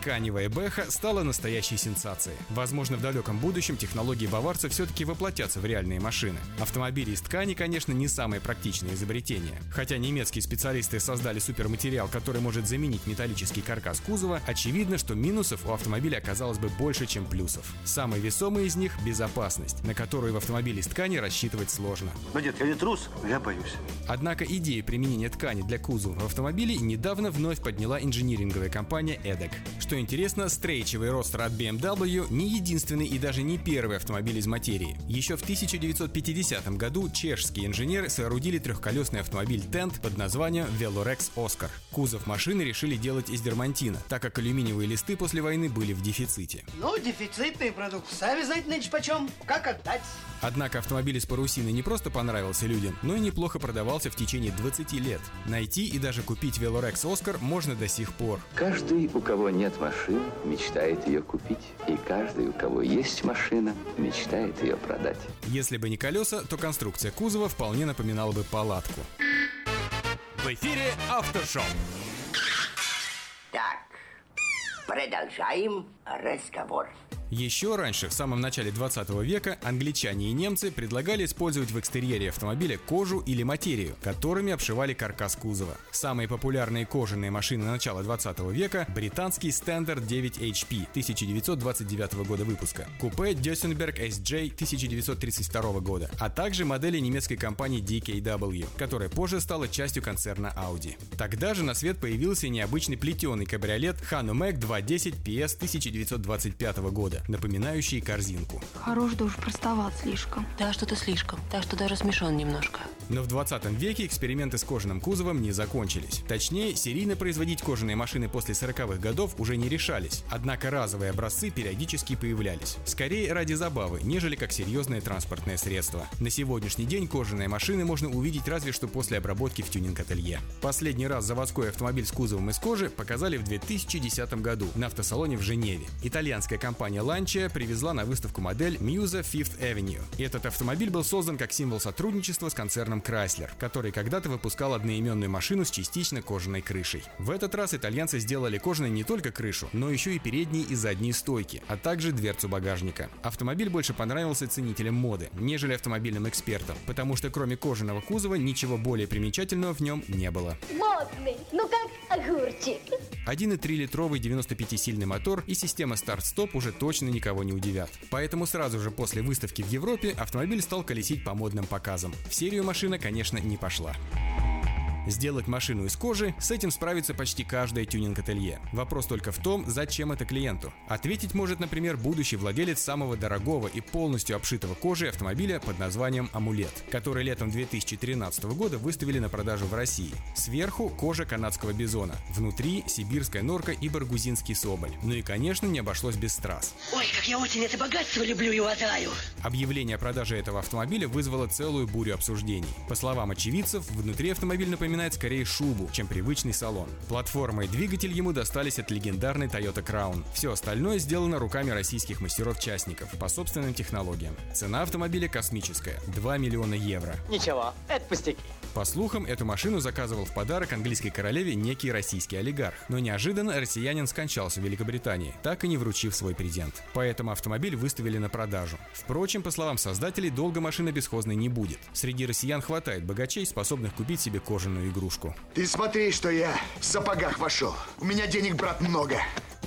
Тканевая бэха стала настоящей сенсацией. Возможно, в далеком будущем технологии баварца все-таки воплотятся в реальные машины. Автомобили из ткани, конечно, не самое практичное изобретение. Хотя немецкие специалисты создали суперматериал, который может заменить металлический каркас кузова, очевидно, что минусов у автомобиля оказалось бы больше, чем плюсов. Самый весомый из них – безопасность, на которую в автомобиле из ткани рассчитывать сложно. Ну, дед, я не трус, я боюсь. Однако идея применения ткани для кузова в автомобиле недавно вновь подняла инжиниринговая компания EDEC. Что интересно, стрейчевый ростер от BMW не единственный и даже не первый автомобиль из материи. Еще в 1950 году чешские инженеры соорудили трехколесный автомобиль Tent под названием Velorex Oscar. Кузов машины решили делать из дермантина, так как алюминиевые листы после войны были в дефиците. Ну, дефицитный продукт. Сами знаете, нынче почем. Как отдать? Однако автомобиль из парусины не просто понравился людям, но и неплохо продавался в течение 20 лет. Найти и даже купить Velorex Oscar можно до сих пор. Каждый, у кого нет машины, мечтает ее купить. И каждый, у кого есть машина, мечтает ее продать. Если бы не колеса, то конструкция кузова вполне напоминала бы палатку. В эфире Автошоп. Так, продолжаем разговор. Еще раньше, в самом начале 20 века, англичане и немцы предлагали использовать в экстерьере автомобиля кожу или материю, которыми обшивали каркас кузова. Самые популярные кожаные машины начала 20 века – британский Standard 9 HP 1929 года выпуска, купе Dössenberg SJ 1932 года, а также модели немецкой компании DKW, которая позже стала частью концерна Audi. Тогда же на свет появился необычный плетеный кабриолет Hanomag 210 PS 1925 года, напоминающий корзинку. Хорош да уж простоват слишком. Да, что-то слишком. Так что даже смешон немножко. Но в 20 веке эксперименты с кожаным кузовом не закончились. Точнее, серийно производить кожаные машины после 40-х годов уже не решались, однако разовые образцы периодически появлялись. Скорее ради забавы, нежели как серьезное транспортное средство. На сегодняшний день кожаные машины можно увидеть разве что после обработки в тюнинг-ателье. Последний раз заводской автомобиль с кузовом из кожи показали в 2010 году на автосалоне в Женеве. Итальянская компания Lancia привезла на выставку модель Musa Fifth Avenue. Этот автомобиль был создан как символ сотрудничества с концерном Chrysler, который когда-то выпускал одноименную машину с частично кожаной крышей. В этот раз итальянцы сделали кожаной не только крышу, но еще и передние и задние стойки, а также дверцу багажника. Автомобиль больше понравился ценителям моды, нежели автомобильным экспертам, потому что кроме кожаного кузова ничего более примечательного в нем не было. Модный, ну как огурчик. 1,3-литровый 95-сильный мотор и система старт-стоп уже точно никого не удивят. Поэтому сразу же после выставки в Европе автомобиль стал колесить по модным показам. В серию машина, конечно, не пошла. Сделать машину из кожи, с этим справится почти каждое тюнинг-ателье. Вопрос только в том, зачем это клиенту. Ответить может, например, будущий владелец самого дорогого и полностью обшитого кожей автомобиля под названием «Амулет», который летом 2013 года выставили на продажу в России. Сверху кожа канадского бизона, внутри сибирская норка и баргузинский соболь. Ну и, конечно, не обошлось без страз. Ой, как я очень это богатство люблю и уважаю. Объявление о продаже этого автомобиля вызвало целую бурю обсуждений. По словам очевидцев, внутри автомобиль напоминает скорее шубу, чем привычный салон. Платформа и двигатель ему достались от легендарной Toyota Crown. Все остальное сделано руками российских мастеров-частников по собственным технологиям. Цена автомобиля космическая – 2 миллиона евро. Ничего, это пустяки. По слухам, эту машину заказывал в подарок английской королеве некий российский олигарх. Но неожиданно россиянин скончался в Великобритании, так и не вручив свой презент. Поэтому автомобиль выставили на продажу. Впрочем, по словам создателей, долго машина бесхозной не будет. Среди россиян хватает богачей, способных купить себе кожаную игрушку. Ты смотри, что я в сапогах вошел. У меня денег, брат, много.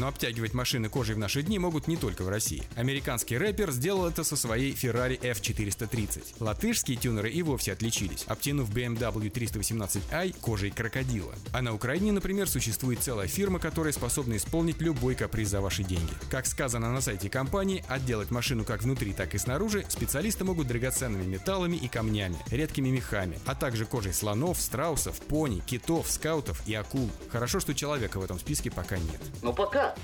Но обтягивать машины кожей в наши дни могут не только в России. Американский рэпер сделал это со своей Ferrari F430. Латышские тюнеры и вовсе отличились, обтянув BMW 318i кожей крокодила. А на Украине, например, существует целая фирма, которая способна исполнить любой каприз за ваши деньги. Как сказано на сайте компании, отделать машину как внутри, так и снаружи специалисты могут драгоценными металлами и камнями, редкими мехами, а также кожей слонов, страусов, пони, китов, скаутов и акул. Хорошо, что человека в этом списке пока нет. Ну пока. ね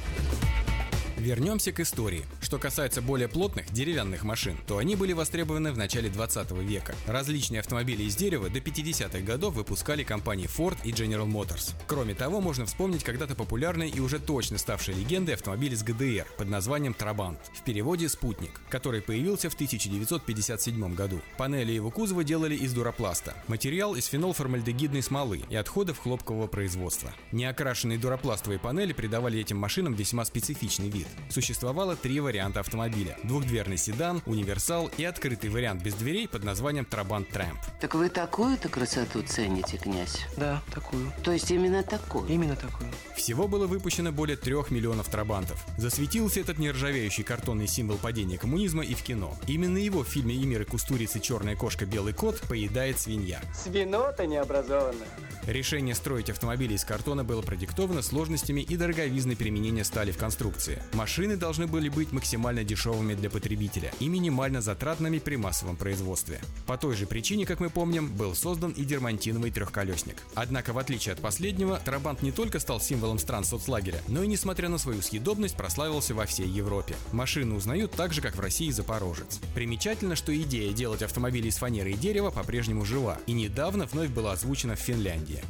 えねえ Вернемся к истории. Что касается более плотных деревянных машин, то они были востребованы в начале 20 века. Различные автомобили из дерева до 50-х годов выпускали компании Ford и General Motors. Кроме того, можно вспомнить когда-то популярный и уже точно ставший легендой автомобиль с ГДР под названием Трабант, в переводе «Спутник», который появился в 1957 году. Панели его кузова делали из дуропласта. Материал из фенолформальдегидной смолы и отходов хлопкового производства. Неокрашенные дуропластовые панели придавали этим машинам весьма специфичный вид. Существовало три варианта автомобиля. Двухдверный седан, универсал и открытый вариант без дверей под названием Трабант Трэмп. Так вы такую-то красоту цените, князь? Да, такую. То есть именно такую? Именно такую. Всего было выпущено более трех миллионов трабантов. Засветился этот нержавеющий картонный символ падения коммунизма и в кино. Именно его в фильме «Эмир и Кустурицы. Черная кошка. Белый кот» поедает свинья. Свинота необразованная. Решение строить автомобили из картона было продиктовано сложностями и дороговизной применения стали в конструкции. Машины должны были быть максимально дешевыми для потребителя и минимально затратными при массовом производстве. По той же причине, как мы помним, был создан и дермантиновый трехколесник. Однако, в отличие от последнего, Трабант не только стал символом стран соцлагеря, но и, несмотря на свою съедобность, прославился во всей Европе. Машину узнают так же, как в России Запорожец. Примечательно, что идея делать автомобили из фанеры и дерева по-прежнему жива, и недавно вновь была озвучена в Финляндии.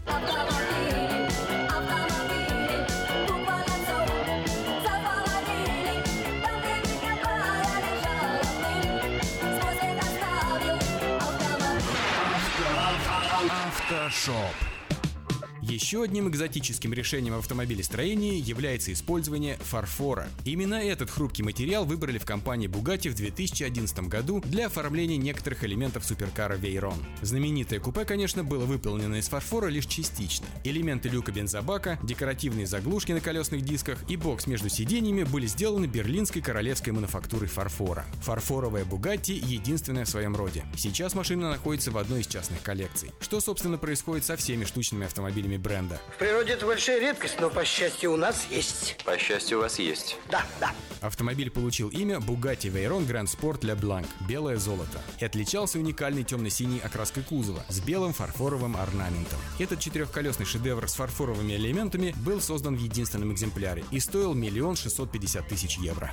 Автошоп. Еще одним экзотическим решением в автомобилестроении является использование фарфора. Именно этот хрупкий материал выбрали в компании Bugatti в 2011 году для оформления некоторых элементов суперкара Veyron. Знаменитое купе, конечно, было выполнено из фарфора лишь частично. Элементы люка бензобака, декоративные заглушки на колесных дисках и бокс между сиденьями были сделаны берлинской королевской мануфактурой фарфора. Фарфоровая Bugatti единственная в своем роде. Сейчас машина находится в одной из частных коллекций. Что, собственно, происходит со всеми штучными автомобилями бренда? В природе это большая редкость, но, по счастью, у нас есть. По счастью, у вас есть. Да, да. Автомобиль получил имя Bugatti Veyron Grand Sport Le Blanc – белое золото и отличался уникальной темно-синей окраской кузова с белым фарфоровым орнаментом. Этот четырехколесный шедевр с фарфоровыми элементами был создан в единственном экземпляре и стоил миллион шестьсот пятьдесят тысяч евро.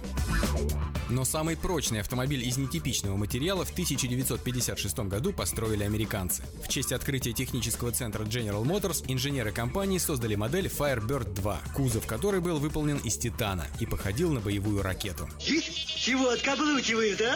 Но самый прочный автомобиль из нетипичного материала в 1956 году построили американцы. В честь открытия технического центра General Motors инженеры компании создали модель Firebird 2, кузов которой был выполнен из титана и походил на боевую ракету. Чего откаблучивает, а?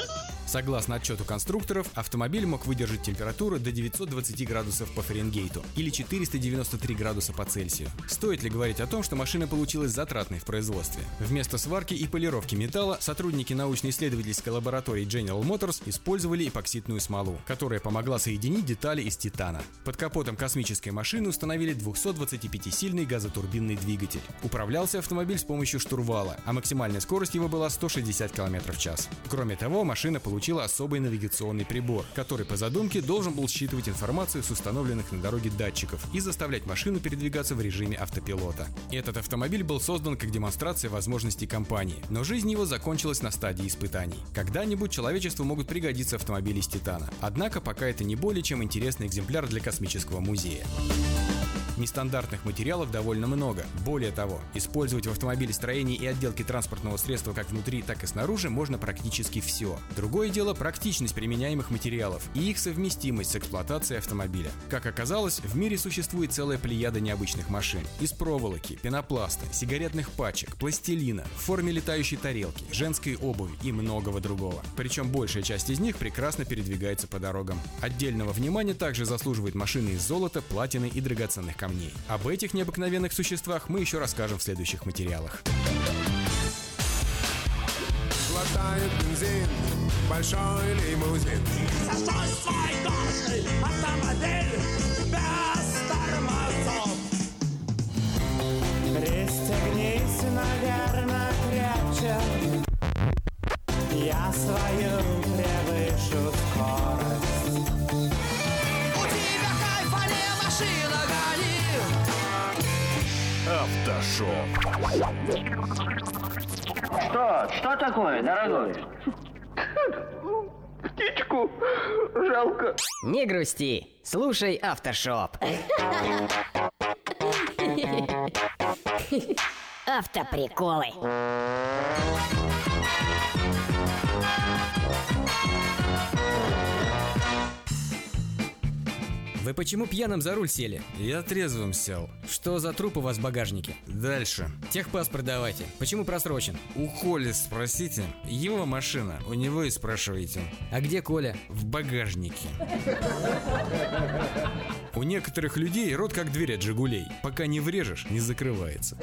Согласно отчету конструкторов, автомобиль мог выдержать температуру до 920 градусов по Фаренгейту или 493 градуса по Цельсию. Стоит ли говорить о том, что машина получилась затратной в производстве? Вместо сварки и полировки металла сотрудники научно-исследовательской лаборатории General Motors использовали эпоксидную смолу, которая помогла соединить детали из титана. Под капотом космической машины установили 225-сильный газотурбинный двигатель. Управлялся автомобиль с помощью штурвала, а максимальная скорость его была 160 км в час. Кроме того, машина получила особый навигационный прибор, который по задумке должен был считывать информацию с установленных на дороге датчиков и заставлять машину передвигаться в режиме автопилота. Этот автомобиль был создан как демонстрация возможностей компании, но жизнь его закончилась на стадии испытаний. Когда-нибудь человечеству могут пригодиться автомобили из титана. Однако пока это не более чем интересный экземпляр для космического музея. Нестандартных материалов довольно много. Более того, использовать в автомобилестроении и отделке транспортного средства как внутри, так и снаружи можно практически все. Другое дело практичность применяемых материалов и их совместимость с эксплуатацией автомобиля. Как оказалось, в мире существует целая плеяда необычных машин. Из проволоки, пенопласта, сигаретных пачек, пластилина, в форме летающей тарелки, женской обуви и многого другого. Причем большая часть из них прекрасно передвигается по дорогам. Отдельного внимания также заслуживает машины из золота, платины и драгоценных камней. Об этих необыкновенных существах мы еще расскажем в следующих материалах. Глотает бензин большой лимузин. Застой свой гордый автомобиль без тормозов. Пристегнись, наверное, крепче Я свою превышу Автошоп. Что? Что такое, дорогой? Птичку жалко. Не грусти, слушай Автошоп. Автоприколы. Вы почему пьяным за руль сели? Я трезвым сел. Что за труп у вас в багажнике? Дальше. Техпаспорт давайте. Почему просрочен? У Коли спросите. Его машина. У него и спрашивайте. А где Коля? В багажнике. У некоторых людей рот как дверь от «Жигулей». Пока не врежешь, не закрывается.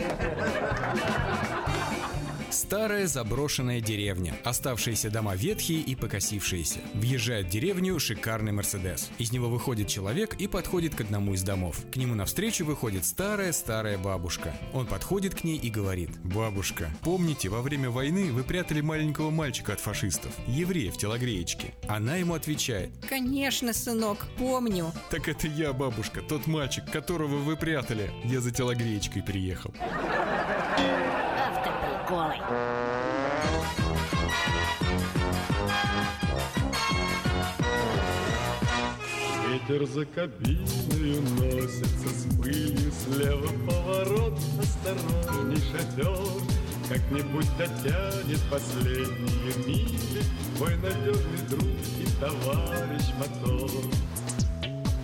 Старая заброшенная деревня. Оставшиеся дома ветхие и покосившиеся. Въезжает в деревню шикарный Мерседес. Из него выходит человек и подходит к одному из домов. К нему навстречу выходит старая-старая бабушка. Он подходит к ней и говорит. «Бабушка, помните, во время войны вы прятали маленького мальчика от фашистов? Еврея в телогреечке?» Она ему отвечает. Конечно, сынок, помню. «Так это я, бабушка, тот мальчик, которого вы прятали. Я за телогреечкой приехал». Автоприколы. Ветер за кабиною носится с пылью Слева поворот, осторожней шатер Как-нибудь дотянет последние мили. Твой надежный друг и товарищ мотор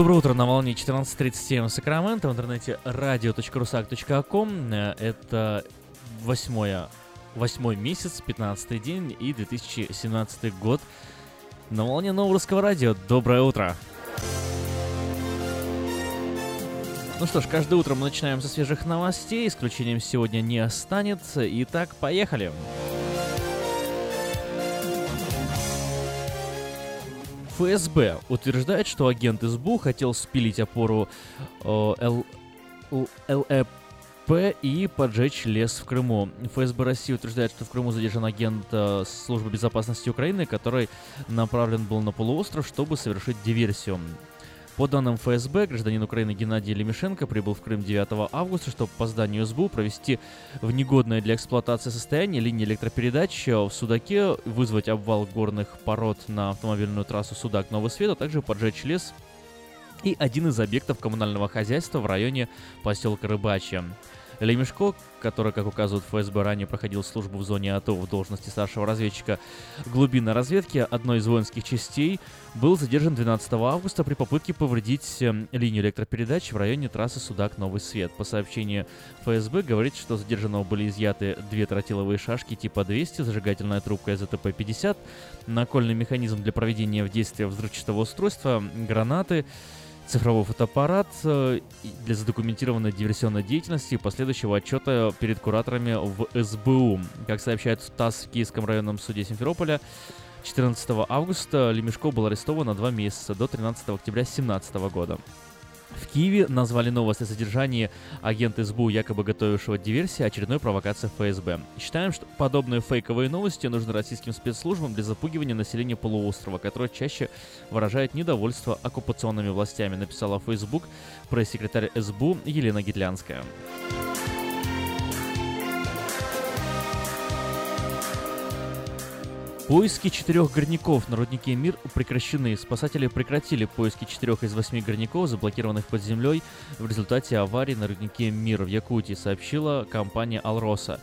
Доброе утро на волне 14.37 Сакраменто в интернете radio.rusak.com. Это восьмое, восьмой месяц, 15 день и 2017 год. На волне нового русского радио. Доброе утро! Ну что ж, каждое утро мы начинаем со свежих новостей, исключением сегодня не останется. Итак, поехали! ФСБ утверждает, что агент СБУ хотел спилить опору э, ЛЭП и поджечь лес в Крыму. ФСБ России утверждает, что в Крыму задержан агент э, Службы безопасности Украины, который направлен был на полуостров, чтобы совершить диверсию. По данным ФСБ, гражданин Украины Геннадий Лемешенко прибыл в Крым 9 августа, чтобы по зданию СБУ провести в негодное для эксплуатации состояние линии электропередач в Судаке, вызвать обвал горных пород на автомобильную трассу Судак-Новый Свет, а также поджечь лес и один из объектов коммунального хозяйства в районе поселка Рыбачья. Лемешко, который, как указывает ФСБ, ранее проходил службу в зоне АТО в должности старшего разведчика глубинной разведки одной из воинских частей, был задержан 12 августа при попытке повредить э, линию электропередач в районе трассы Судак-Новый Свет. По сообщению ФСБ говорится, что задержанного были изъяты две тротиловые шашки типа 200, зажигательная трубка ЗТП-50, накольный механизм для проведения в действие взрывчатого устройства, гранаты, цифровой фотоаппарат э, для задокументированной диверсионной деятельности и последующего отчета перед кураторами в СБУ. Как сообщает ТАСС в Киевском районном суде Симферополя, 14 августа Лемешко был арестован на два месяца до 13 октября 2017 года. В Киеве назвали новость о содержании агента СБУ, якобы готовившего диверсии, очередной провокацией ФСБ. Считаем, что подобные фейковые новости нужны российским спецслужбам для запугивания населения полуострова, которое чаще выражает недовольство оккупационными властями, написала в Facebook пресс-секретарь СБУ Елена Гитлянская. Поиски четырех горняков на руднике Мир прекращены. Спасатели прекратили поиски четырех из восьми горняков, заблокированных под землей в результате аварии на руднике Мир в Якутии, сообщила компания «Алроса».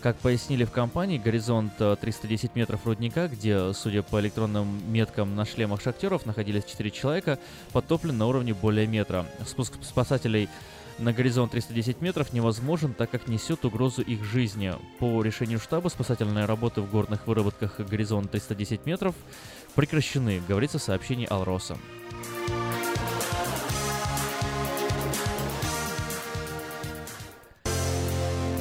Как пояснили в компании, горизонт 310 метров рудника, где, судя по электронным меткам на шлемах шахтеров, находились 4 человека, подтоплен на уровне более метра. Спуск спасателей на горизонт 310 метров невозможен, так как несет угрозу их жизни. По решению штаба спасательные работы в горных выработках горизонт 310 метров прекращены, говорится в сообщении Алроса.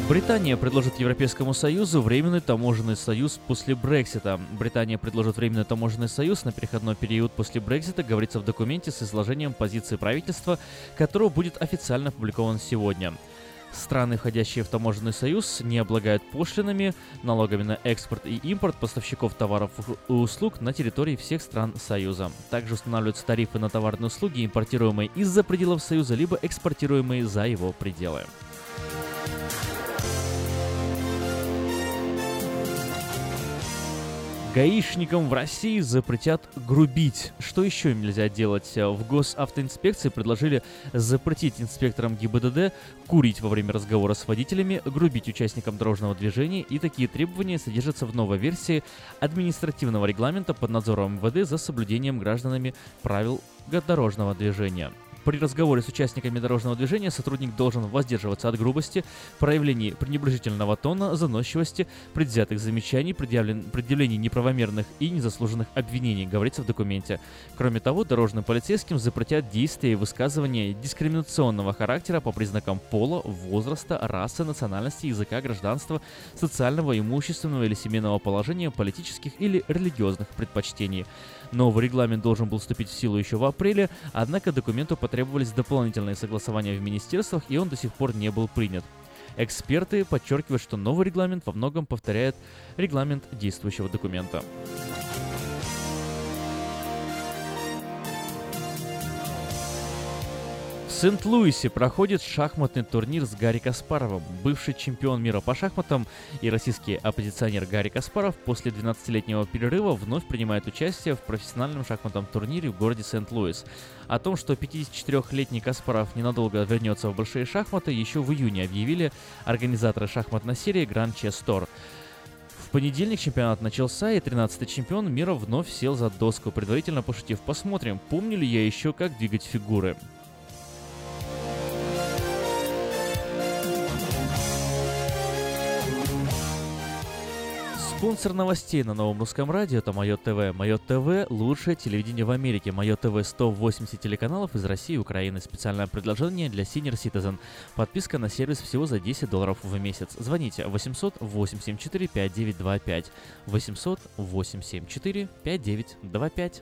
Британия предложит Европейскому Союзу временный таможенный союз после Брексита. Британия предложит временный таможенный союз на переходной период после Брексита, говорится в документе с изложением позиции правительства, которого будет официально опубликован сегодня. Страны, входящие в таможенный союз, не облагают пошлинами, налогами на экспорт и импорт поставщиков товаров и услуг на территории всех стран Союза. Также устанавливаются тарифы на товарные услуги, импортируемые из-за пределов Союза, либо экспортируемые за его пределы. Гаишникам в России запретят грубить. Что еще им нельзя делать? В госавтоинспекции предложили запретить инспекторам ГИБДД курить во время разговора с водителями, грубить участникам дорожного движения, и такие требования содержатся в новой версии административного регламента под надзором МВД за соблюдением гражданами правил дорожного движения. При разговоре с участниками дорожного движения сотрудник должен воздерживаться от грубости, проявлений пренебрежительного тона, заносчивости, предвзятых замечаний, предъявлений неправомерных и незаслуженных обвинений, говорится в документе. Кроме того, дорожным полицейским запретят действия и высказывания дискриминационного характера по признакам пола, возраста, расы, национальности, языка, гражданства, социального, имущественного или семейного положения, политических или религиозных предпочтений. Новый регламент должен был вступить в силу еще в апреле, однако документу потребовались дополнительные согласования в министерствах, и он до сих пор не был принят. Эксперты подчеркивают, что новый регламент во многом повторяет регламент действующего документа. Сент-Луисе проходит шахматный турнир с Гарри Каспаровым. Бывший чемпион мира по шахматам и российский оппозиционер Гарри Каспаров после 12-летнего перерыва вновь принимает участие в профессиональном шахматном турнире в городе Сент-Луис. О том, что 54-летний Каспаров ненадолго вернется в большие шахматы, еще в июне объявили организаторы шахматной серии Grand Chess Tour. В понедельник чемпионат начался, и 13-й чемпион мира вновь сел за доску, предварительно пошутив «Посмотрим, помню ли я еще, как двигать фигуры». Спонсор новостей на новом русском радио это Мое ТВ. Мое ТВ – лучшее телевидение в Америке. Мое ТВ 180 телеканалов из России и Украины. Специальное предложение для Senior Citizen. Подписка на сервис всего за 10 долларов в месяц. Звоните 800 874 5925. 800 874 5925.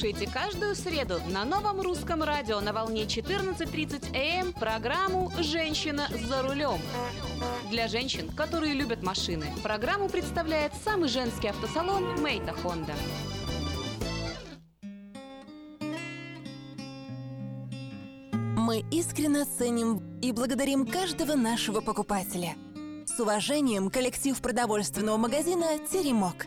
Слушайте каждую среду на новом русском радио на волне 14.30 АМ программу «Женщина за рулем». Для женщин, которые любят машины, программу представляет самый женский автосалон «Мейта Хонда». Мы искренне ценим и благодарим каждого нашего покупателя. С уважением, коллектив продовольственного магазина «Теремок».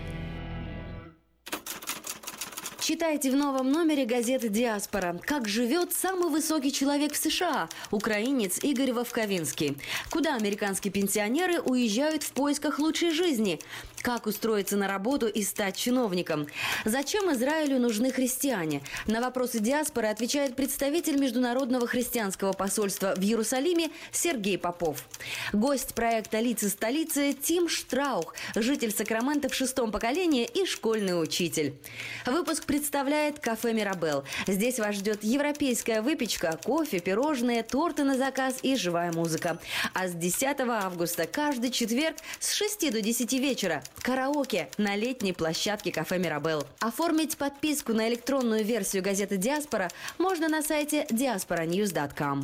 Читайте в новом номере газеты «Диаспора». Как живет самый высокий человек в США – украинец Игорь Вовковинский. Куда американские пенсионеры уезжают в поисках лучшей жизни? Как устроиться на работу и стать чиновником? Зачем Израилю нужны христиане? На вопросы диаспоры отвечает представитель Международного христианского посольства в Иерусалиме Сергей Попов. Гость проекта «Лица столицы» Тим Штраух, житель Сакрамента в шестом поколении и школьный учитель. Выпуск представляет кафе «Мирабел». Здесь вас ждет европейская выпечка, кофе, пирожные, торты на заказ и живая музыка. А с 10 августа каждый четверг с 6 до 10 вечера Караоке на летней площадке кафе «Мирабел». Оформить подписку на электронную версию газеты «Диаспора» можно на сайте diasporanews.com.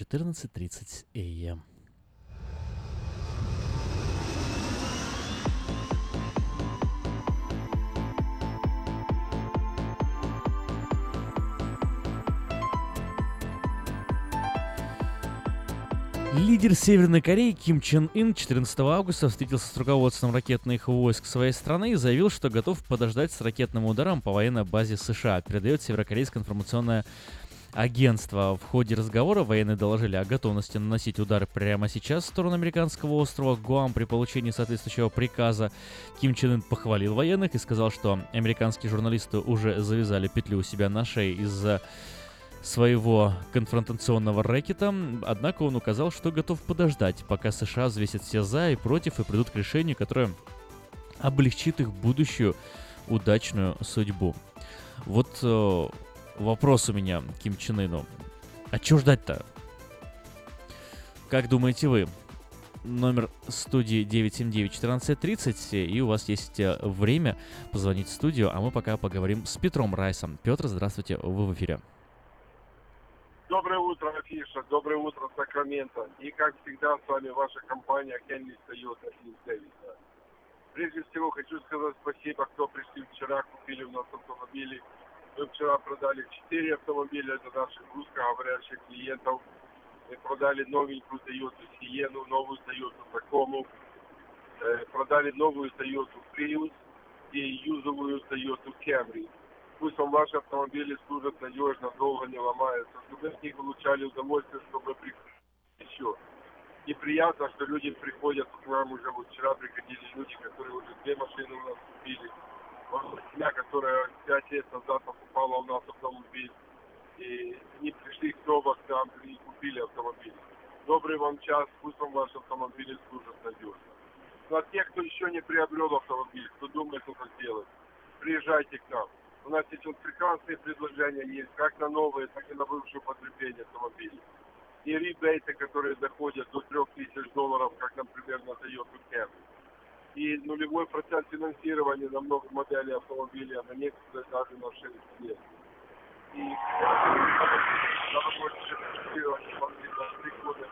14.30 АМ. Лидер Северной Кореи Ким Чен Ын 14 августа встретился с руководством ракетных войск своей страны и заявил, что готов подождать с ракетным ударом по военной базе США, передает северокорейское информационное агентство. В ходе разговора военные доложили о готовности наносить удары прямо сейчас в сторону американского острова Гуам при получении соответствующего приказа. Ким Чен Ын похвалил военных и сказал, что американские журналисты уже завязали петлю у себя на шее из-за своего конфронтационного рэкета, однако он указал, что готов подождать, пока США взвесят все за и против и придут к решению, которое облегчит их будущую удачную судьбу. Вот э, вопрос у меня к Ким Чен Ыну. А чё ждать-то? Как думаете вы? Номер студии 979-1430, и у вас есть э, время позвонить в студию, а мы пока поговорим с Петром Райсом. Петр, здравствуйте, вы в эфире. Доброе утро, Афиша. Доброе утро, Сакраменто. И, как всегда, с вами ваша компания Хенли Toyota из Дэвиса. Прежде всего, хочу сказать спасибо, кто пришли вчера, купили у нас автомобили. Мы вчера продали 4 автомобиля для наших русскоговорящих клиентов. Мы продали новенькую Toyota Sienna, новую Toyota Tacoma, э, продали новую Toyota Prius и юзовую Toyota Camry. Пусть вам ваши автомобили служат надежно, долго не ломаются, чтобы вы от них получали удовольствие, чтобы приходили еще. Неприятно, что люди приходят к нам уже, вот вчера приходили люди, которые уже две машины у нас купили. Семья, которая пять лет назад покупала у нас автомобиль, и они пришли к нам и купили автомобиль. Добрый вам час, пусть вам ваши автомобили служат надежно. Ну а те, кто еще не приобрел автомобиль, кто думает это сделать, приезжайте к нам. У нас сейчас прекрасные предложения есть, как на новые, так и на бывшее потребление автомобилей. И ребейты, которые доходят до 3000 долларов, как, например, на Toyota Camry. И нулевой процент финансирования на много моделей автомобилей, а на некоторые даже на 6 лет. И надо больше финансирования могли на 3 года.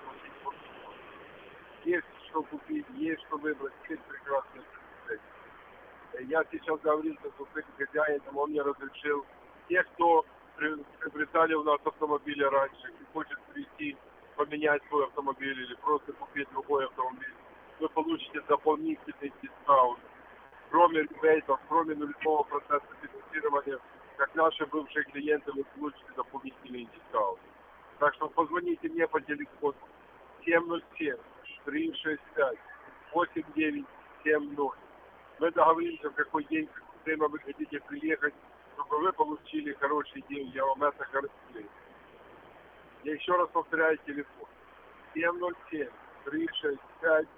Есть что купить, есть что выбрать, есть прекрасные предложения. Я сейчас говорил с этим хозяином, он мне разрешил тех, кто при- приобретали у нас автомобили раньше и хочет прийти поменять свой автомобиль или просто купить другой автомобиль, вы получите дополнительный дискаунт. Кроме ребейтов, кроме нулевого процента финансирования, как наши бывшие клиенты, вы получите дополнительный дискаунт. Так что позвоните мне по телефону 707 365 8970. Мы договоримся, в какой день, в какое время вы хотите приехать, чтобы вы получили хороший день. Я вам это гарантирую. Я еще раз повторяю телефон. 707 365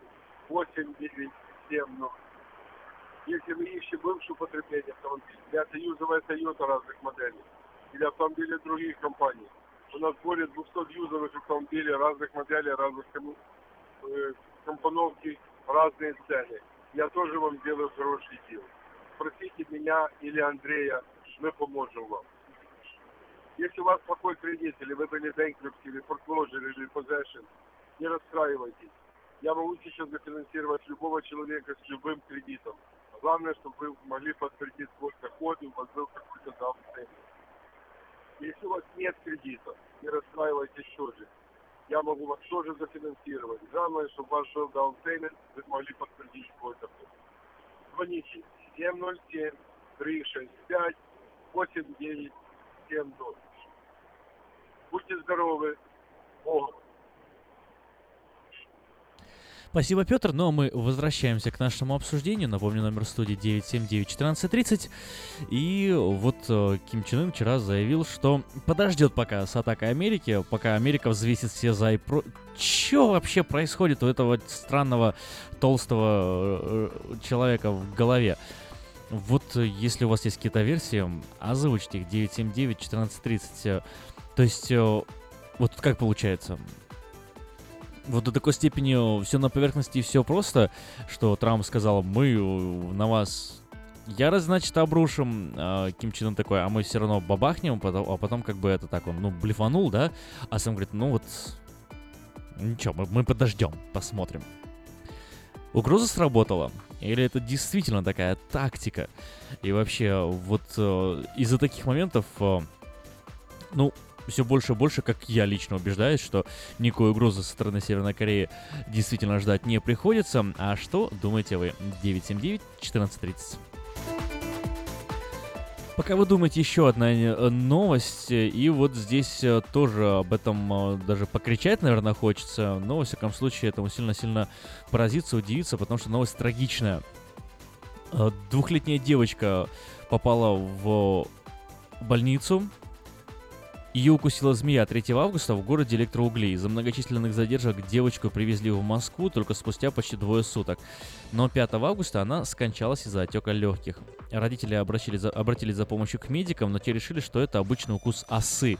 8970. Если вы ищете бывшее потребление автомобиля, для юзовая Toyota разных моделей или автомобили других компаний, у нас более 200 юзовых автомобилей разных моделей, разных э, компоновки, разные цены. Я тоже вам сделаю хороший дел. Спросите меня или Андрея, мы поможем вам. Если у вас плохой кредит, или вы были bankruptcy, или foreclosure, или possession, не расстраивайтесь. Я могу сейчас зафинансировать любого человека с любым кредитом. Главное, чтобы вы могли подтвердить свой доход, и у вас был какой-то даунпеймент. Если у вас нет кредита, не расстраивайтесь тоже. Я могу вас тоже зафинансировать. Главное, чтобы ваш был даунпеймент, вы могли подтвердить свой доход. Звоните 707 365 8970. Будьте здоровы. Богом. Спасибо, Петр. Но мы возвращаемся к нашему обсуждению. Напомню, номер студии 979-1430. И вот э, Ким Чен Ын вчера заявил, что подождет пока с атакой Америки, пока Америка взвесит все за и про... Что вообще происходит у этого странного толстого э, человека в голове? Вот э, если у вас есть какие-то версии, озвучьте их 979-1430. То есть, э, вот как получается? Вот до такой степени все на поверхности и все просто, что Трамп сказал, мы э, на вас ярость, значит, обрушим. А Ким Чен Ын такой, а мы все равно бабахнем, а потом как бы это так он, ну, блефанул, да? А сам говорит, ну вот, ничего, мы, мы подождем, посмотрим. Угроза сработала? Или это действительно такая тактика? И вообще, вот э, из-за таких моментов, э, ну, все больше и больше, как я лично убеждаюсь, что никакой угрозы со стороны Северной Кореи действительно ждать не приходится. А что думаете вы? 979-1430. Пока вы думаете, еще одна э, новость, и вот здесь э, тоже об этом э, даже покричать, наверное, хочется, но, во всяком случае, этому сильно-сильно поразиться, удивиться, потому что новость трагичная. Двухлетняя девочка попала в больницу, ее укусила змея 3 августа в городе Электроуглей. Из-за многочисленных задержек девочку привезли в Москву только спустя почти двое суток. Но 5 августа она скончалась из-за отека легких. Родители обратились за, обратились за помощью к медикам, но те решили, что это обычный укус осы.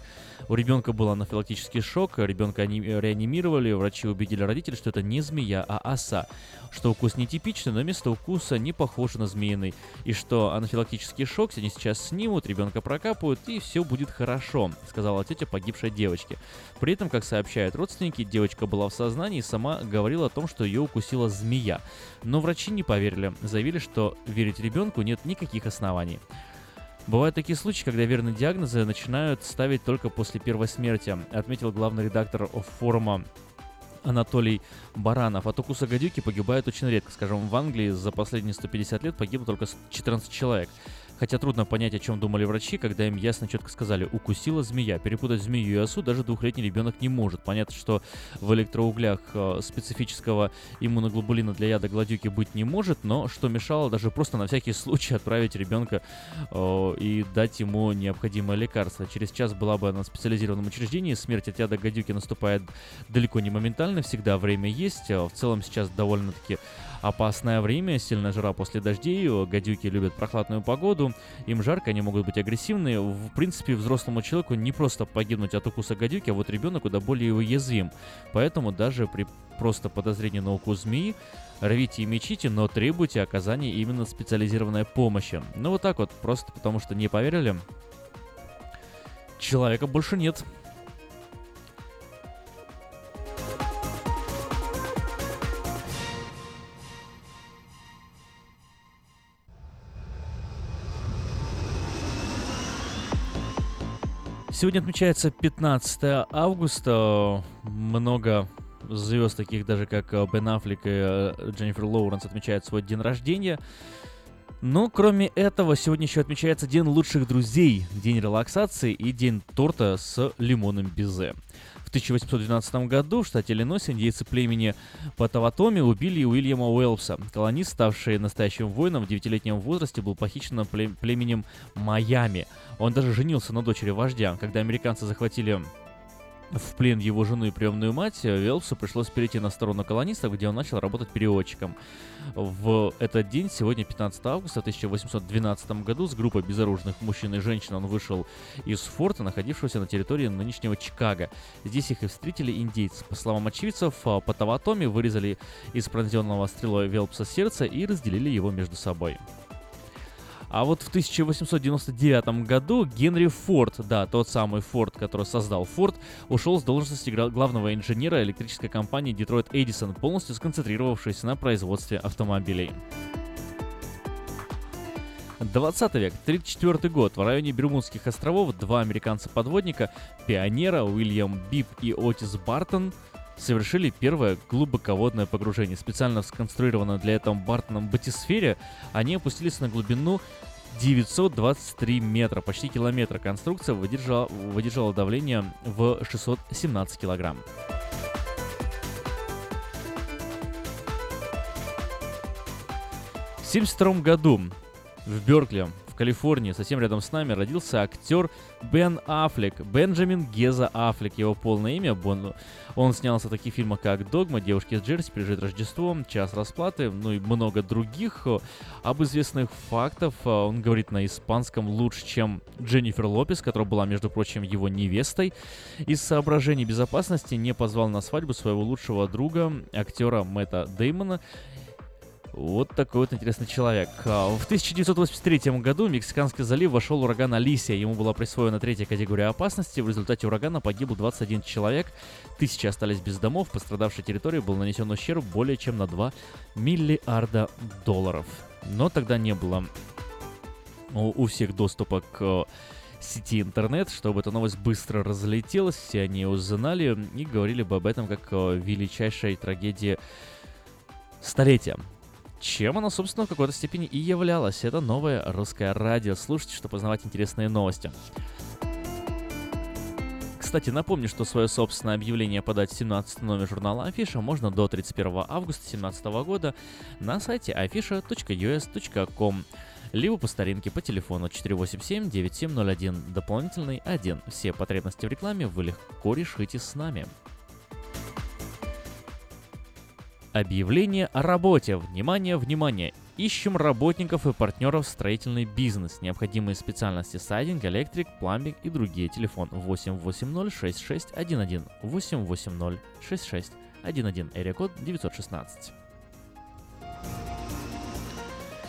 У ребенка был анафилактический шок, ребенка реанимировали, врачи убедили родителей, что это не змея, а оса. Что укус нетипичный, но место укуса не похоже на змеиный. И что анафилактический шок они сейчас снимут, ребенка прокапают, и все будет хорошо, сказала тетя погибшей девочки. При этом, как сообщают родственники, девочка была в сознании и сама говорила о том, что ее укусила змея. Но врачи не поверили, заявили, что верить ребенку нет никаких оснований. Бывают такие случаи, когда верные диагнозы начинают ставить только после первой смерти, отметил главный редактор форума Анатолий Баранов. От укуса гадюки погибает очень редко. Скажем, в Англии за последние 150 лет погибло только 14 человек. Хотя трудно понять, о чем думали врачи, когда им ясно четко сказали «укусила змея». Перепутать змею и осу даже двухлетний ребенок не может. Понятно, что в электроуглях э, специфического иммуноглобулина для яда гладюки быть не может, но что мешало даже просто на всякий случай отправить ребенка э, и дать ему необходимое лекарство. Через час была бы она в специализированном учреждении. Смерть от яда гадюки наступает далеко не моментально, всегда время есть. В целом сейчас довольно-таки опасное время, сильная жара после дождей, гадюки любят прохладную погоду, им жарко, они могут быть агрессивны. В принципе, взрослому человеку не просто погибнуть от укуса гадюки, а вот ребенок куда более уязвим. Поэтому даже при просто подозрении на укус змеи рвите и мечите, но требуйте оказания именно специализированной помощи. Ну вот так вот, просто потому что не поверили. Человека больше нет. Сегодня отмечается 15 августа. Много звезд, таких даже как э, Бен Аффлек и э, Дженнифер Лоуренс, отмечают свой день рождения. Но кроме этого, сегодня еще отмечается День лучших друзей, День релаксации и День торта с лимонным безе. В 1812 году в штате Иллинойс индейцы племени Потаватоми убили Уильяма Уэллса. Колонист, ставший настоящим воином в девятилетнем возрасте, был похищен племенем Майами. Он даже женился на дочери вождя. Когда американцы захватили в плен его жену и приемную мать, Велпсу пришлось перейти на сторону колонистов, где он начал работать переводчиком. В этот день, сегодня 15 августа 1812 году, с группой безоружных мужчин и женщин он вышел из форта, находившегося на территории нынешнего Чикаго. Здесь их и встретили индейцы. По словам очевидцев, по Таватоме вырезали из пронзенного стрелой Велпса сердце и разделили его между собой. А вот в 1899 году Генри Форд, да, тот самый Форд, который создал Форд, ушел с должности главного инженера электрической компании Detroit Edison, полностью сконцентрировавшись на производстве автомобилей. 20 век, 34 год. В районе Бермудских островов два американца-подводника, пионера Уильям Бип и Отис Бартон, совершили первое глубоководное погружение. Специально сконструированное для этого Бартоном батисфере, они опустились на глубину 923 метра, почти километра. Конструкция выдержала, выдержала давление в 617 килограмм. В 1972 году в Беркли, Калифорнии, совсем рядом с нами, родился актер Бен Аффлек, Бенджамин Геза Аффлек, его полное имя. Бон... Он снялся в таких фильмах, как «Догма», «Девушки из Джерси», «Пережить Рождество», «Час расплаты», ну и много других. Об известных фактов он говорит на испанском лучше, чем Дженнифер Лопес, которая была, между прочим, его невестой. Из соображений безопасности не позвал на свадьбу своего лучшего друга, актера Мэтта Деймона, вот такой вот интересный человек. А, В 1983 году в Мексиканский залив вошел ураган Алисия. Ему была присвоена третья категория опасности. В результате урагана погибло 21 человек. Тысячи остались без домов. Пострадавшей территории был нанесен ущерб более чем на 2 миллиарда долларов. Но тогда не было у, всех доступа к э, сети интернет, чтобы эта новость быстро разлетелась, все они узнали и говорили бы об этом как о величайшей трагедии столетия. Чем она, собственно, в какой-то степени и являлась. Это новое русское радио. Слушайте, чтобы познавать интересные новости. Кстати, напомню, что свое собственное объявление подать в 17 номер журнала Афиша можно до 31 августа 2017 года на сайте afisha.us.com либо по старинке по телефону 487-9701, дополнительный 1. Все потребности в рекламе вы легко решите с нами. Объявление о работе. Внимание, внимание! Ищем работников и партнеров в строительный бизнес. Необходимые специальности сайдинг, электрик, пламбинг и другие. Телефон 880-6611. 880-6611. Эрикод 916.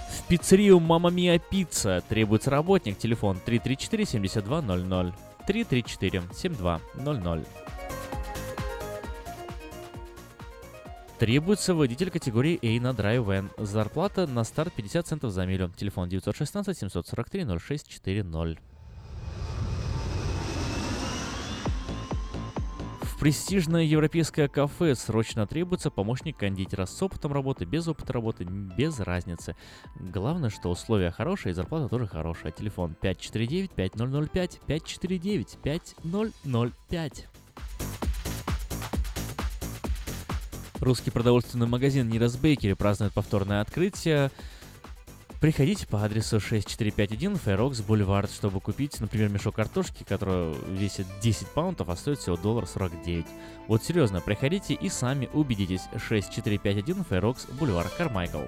В пиццерию Мама Мия Пицца требуется работник. Телефон 334-7200. 334-7200. Требуется водитель категории A на Drive Van. Зарплата на старт 50 центов за милю. Телефон 916 743 0640. В престижное европейское кафе срочно требуется помощник кондитера с опытом работы, без опыта работы, без разницы. Главное, что условия хорошие и зарплата тоже хорошая. Телефон 549-5005, 549-5005. Русский продовольственный магазин Нирас Bakery празднует повторное открытие. Приходите по адресу 6451 Фэрокс Boulevard, чтобы купить, например, мешок картошки, который весит 10 паунтов, а стоит всего доллар 49. Вот серьезно, приходите и сами убедитесь. 6451 Фэрокс Boulevard Кармайкл.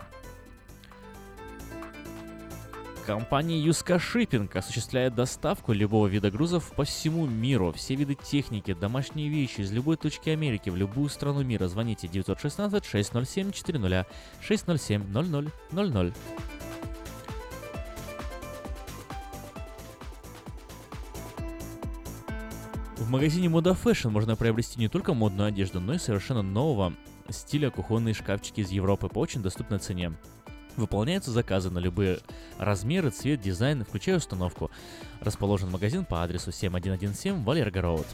Компания Юска Шиппинг осуществляет доставку любого вида грузов по всему миру. Все виды техники, домашние вещи из любой точки Америки в любую страну мира. Звоните 916 607 400 607 00 00. В магазине Moda Fashion можно приобрести не только модную одежду, но и совершенно нового стиля кухонные шкафчики из Европы по очень доступной цене. Выполняются заказы на любые размеры, цвет, дизайн, включая установку. Расположен магазин по адресу 7117 Валерго Роуд.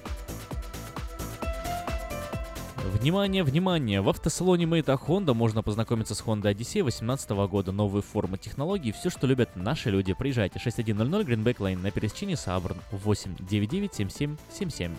Внимание, внимание! В автосалоне Мэйта Honda можно познакомиться с Honda Odyssey 2018 года. Новые формы технологий, все, что любят наши люди. Приезжайте 6100 Greenback Lane на пересечении Сабрн 899 7777.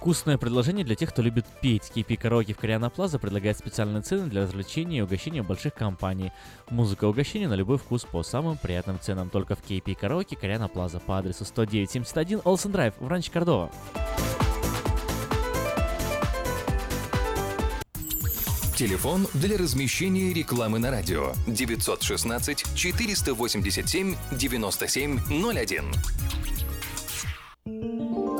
Вкусное предложение для тех, кто любит петь. KP Караоке в Кориана Плаза предлагает специальные цены для развлечения и угощения больших компаний. Музыка и угощения на любой вкус по самым приятным ценам только в KP Караоке Кориана Плаза по адресу 10971 Олсен Драйв в Ранч Кордова. Телефон для размещения рекламы на радио 916 487 9701.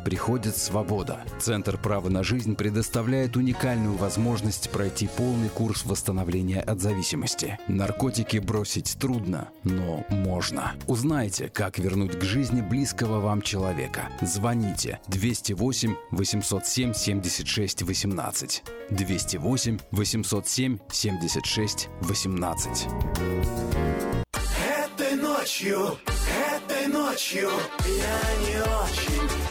приходит свобода. Центр права на жизнь предоставляет уникальную возможность пройти полный курс восстановления от зависимости. Наркотики бросить трудно, но можно. Узнайте, как вернуть к жизни близкого вам человека. Звоните 208 807 76 18. 208 807 76 18. Этой ночью, этой ночью я не очень.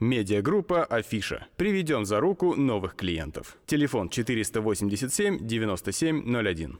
Медиагруппа «Афиша». Приведем за руку новых клиентов. Телефон 487 9701.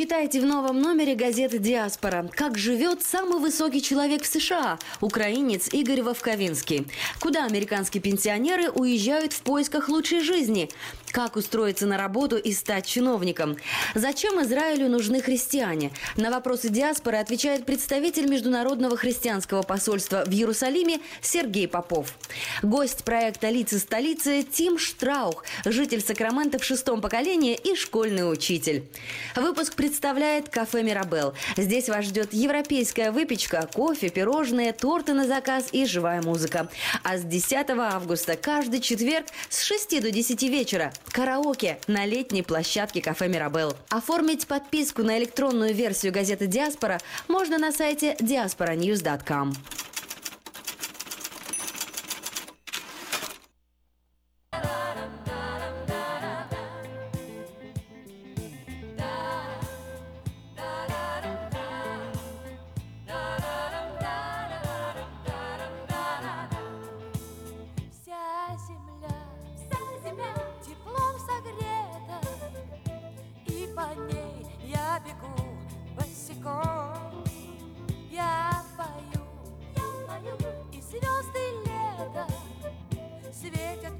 Читайте в новом номере газеты «Диаспора». Как живет самый высокий человек в США, украинец Игорь Вовковинский. Куда американские пенсионеры уезжают в поисках лучшей жизни. Как устроиться на работу и стать чиновником. Зачем Израилю нужны христиане? На вопросы диаспоры отвечает представитель Международного христианского посольства в Иерусалиме Сергей Попов. Гость проекта «Лица столицы» Тим Штраух, житель Сакрамента в шестом поколении и школьный учитель. Выпуск представляет кафе «Мирабелл». Здесь вас ждет европейская выпечка, кофе, пирожные, торты на заказ и живая музыка. А с 10 августа каждый четверг с 6 до 10 вечера караоке на летней площадке кафе «Мирабелл». Оформить подписку на электронную версию газеты «Диаспора» можно на сайте diasporanews.com.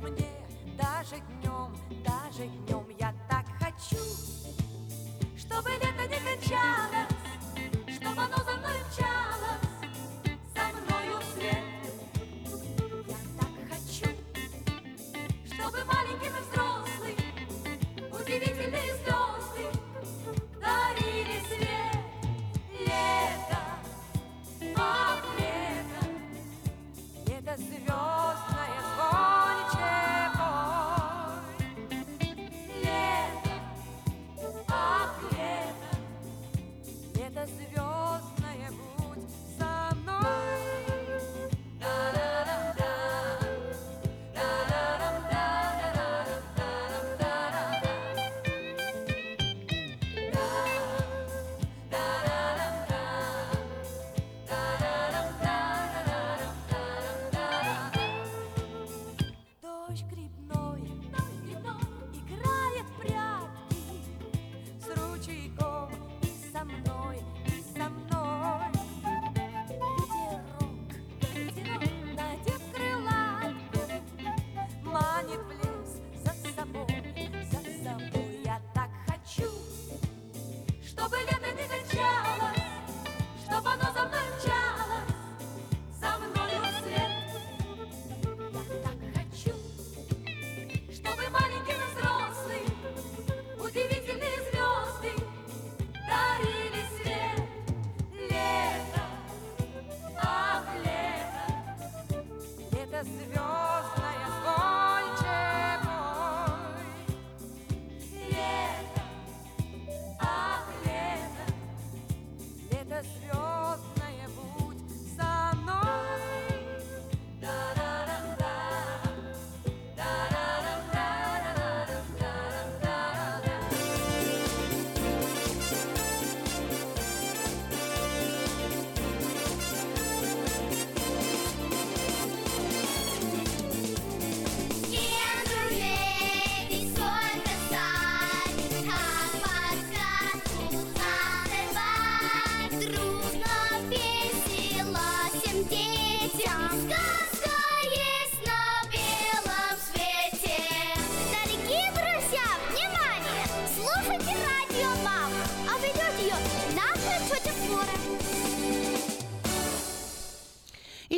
мне даже днем, даже днем Я так хочу, чтобы лето не кончалось, Чтобы оно за мной мчалось,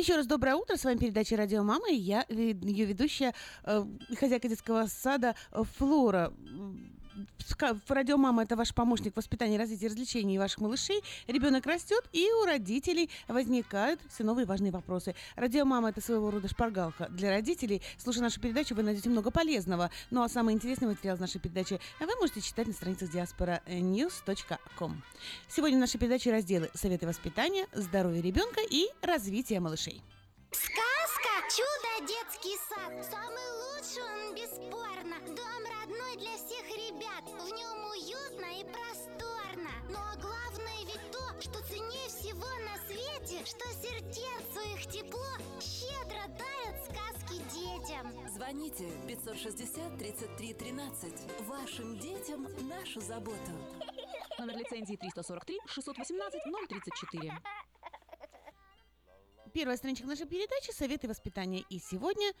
Еще раз доброе утро. С вами передача «Радио Мама» и я, ее ведущая, э, хозяйка детского сада э, Флора. Ска- Радио Мама это ваш помощник в воспитании, развитии, развлечений ваших малышей. Ребенок растет, и у родителей возникают все новые важные вопросы. Радио Мама это своего рода шпаргалка для родителей. Слушая нашу передачу, вы найдете много полезного. Ну а самый интересный материал нашей передачи вы можете читать на страницах diasporanews.com. Сегодня в нашей передаче разделы «Советы воспитания», «Здоровье ребенка» и «Развитие малышей». Сказка «Чудо детский сад». Самый лучший он бесспорно. Дом родной для всех ребят. В нем уютно и просторно. Но главное ведь то, что ценнее всего на свете, что сердцу их тепло щедро дарят сказки детям. Звоните 560 33 13. Вашим детям нашу заботу. Номер лицензии 343 618 034. Первая страничка нашей передачи «Советы воспитания». И сегодня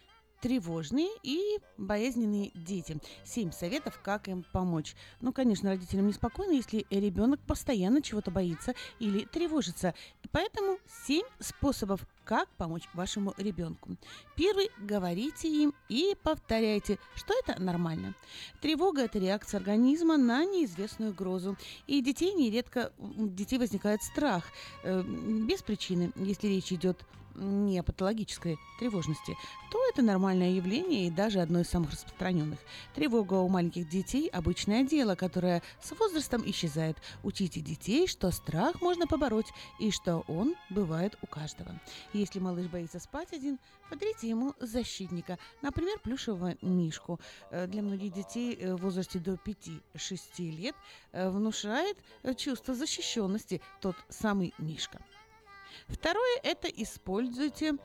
тревожные и болезненные дети. Семь советов, как им помочь. Ну, конечно, родителям неспокойно, если ребенок постоянно чего-то боится или тревожится. Поэтому семь способов, как помочь вашему ребенку. Первый – говорите им и повторяйте, что это нормально. Тревога – это реакция организма на неизвестную угрозу. И детей нередко, у детей возникает страх э, без причины, если речь идет не патологической тревожности, то это нормальное явление и даже одно из самых распространенных. Тревога у маленьких детей – обычное дело, которое с возрастом исчезает. Учите детей, что страх можно побороть и что он бывает у каждого. Если малыш боится спать один, подарите ему защитника, например, плюшевого мишку. Э, Для многих детей э, в возрасте до 5-6 лет э, внушает чувство защищенности тот самый мишка. Второе – это используйте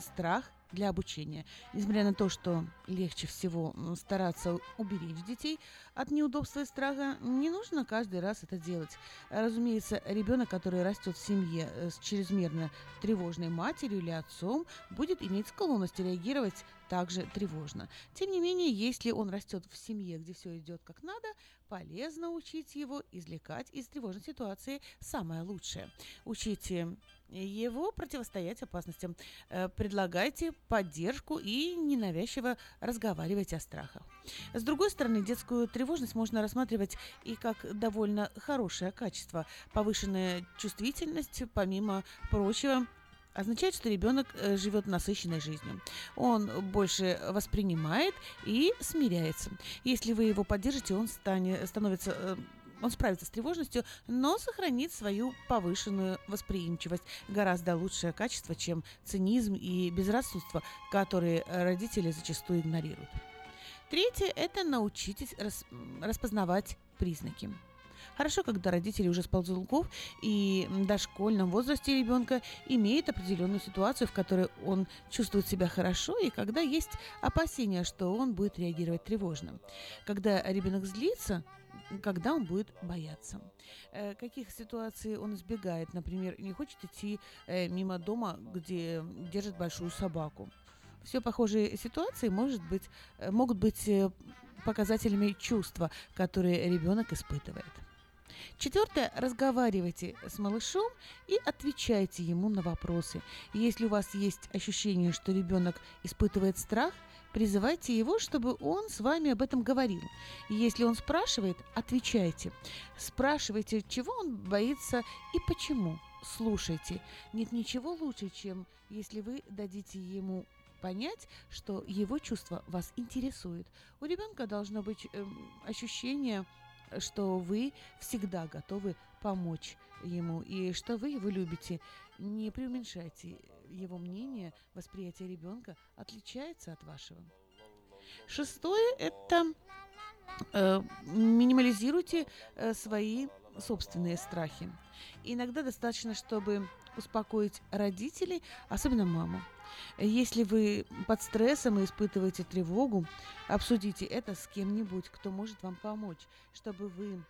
страх для обучения. Несмотря на то, что легче всего стараться уберечь детей от неудобства и страха, не нужно каждый раз это делать. Разумеется, ребенок, который растет в семье э, с чрезмерно тревожной матерью или отцом, будет иметь склонность реагировать также тревожно. Тем не менее, если он растет в семье, где все идет как надо, полезно учить его извлекать из тревожной ситуации самое лучшее. Учите его противостоять опасностям. Э, Предлагайте поддержку и ненавязчиво разговаривайте о страхах. С другой стороны, детскую тревожность можно рассматривать и как довольно хорошее качество. Повышенная чувствительность, помимо прочего, означает, что ребенок э, живет насыщенной жизнью. Он больше воспринимает и смиряется. Если вы его поддержите, он станет, становится э, он справится с тревожностью, но сохранит свою повышенную восприимчивость. Гораздо лучшее качество, чем цинизм и безрассудство, которые родители зачастую игнорируют. Третье – это научитесь рас- распознавать признаки. Хорошо, когда родители уже с ползунков и в дошкольном возрасте ребенка имеет определенную ситуацию, в которой он чувствует себя хорошо, и когда есть опасения, что он будет реагировать тревожно. Когда ребенок злится, когда он будет бояться. Э, Каких ситуаций он избегает? Например, не хочет идти э, мимо дома, где держит большую собаку. Все похожие ситуации может быть, э, могут быть показателями чувства, которые ребенок испытывает. Четвертое. Разговаривайте с малышом и отвечайте ему на вопросы. Если у вас есть ощущение, что ребенок испытывает страх, призывайте его, чтобы он с вами об этом говорил. И если он спрашивает, отвечайте. Спрашивайте, чего он боится и почему. Слушайте. Нет ничего лучше, чем если вы дадите ему понять, что его чувства вас интересуют. У ребенка должно быть эм, ощущение что вы всегда готовы помочь ему и что вы его любите. Не преуменьшайте его мнение, восприятие ребенка отличается от вашего. Шестое – это э, минимализируйте э, свои собственные страхи. Иногда достаточно, чтобы успокоить родителей, особенно маму. Если вы под стрессом и испытываете тревогу, обсудите это с кем-нибудь, кто может вам помочь, чтобы вы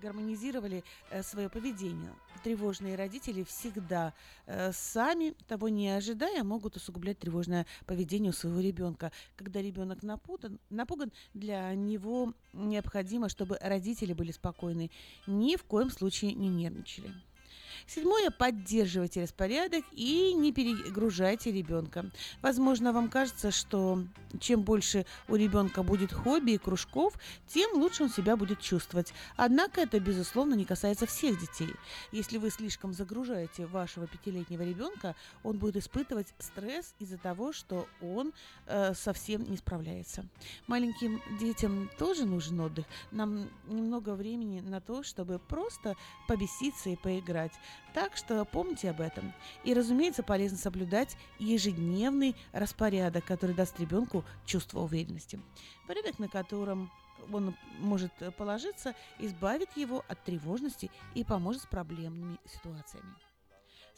гармонизировали э, свое поведение. Тревожные родители всегда э, сами, того не ожидая, могут усугублять тревожное поведение у своего ребенка. Когда ребенок напуган, напуган, для него необходимо, чтобы родители были спокойны, ни в коем случае не нервничали. Седьмое. Поддерживайте распорядок и не перегружайте ребенка. Возможно, вам кажется, что чем больше у ребенка будет хобби и кружков, тем лучше он себя будет чувствовать. Однако это, безусловно, не касается всех детей. Если вы слишком загружаете вашего пятилетнего ребенка, он будет испытывать стресс из-за того, что он э, совсем не справляется. Маленьким детям тоже нужен отдых. Нам немного времени на то, чтобы просто побеситься и поиграть. Так что помните об этом. И, разумеется, полезно соблюдать ежедневный распорядок, который даст ребенку чувство уверенности. Порядок, на котором он может положиться, избавит его от тревожности и поможет с проблемными ситуациями.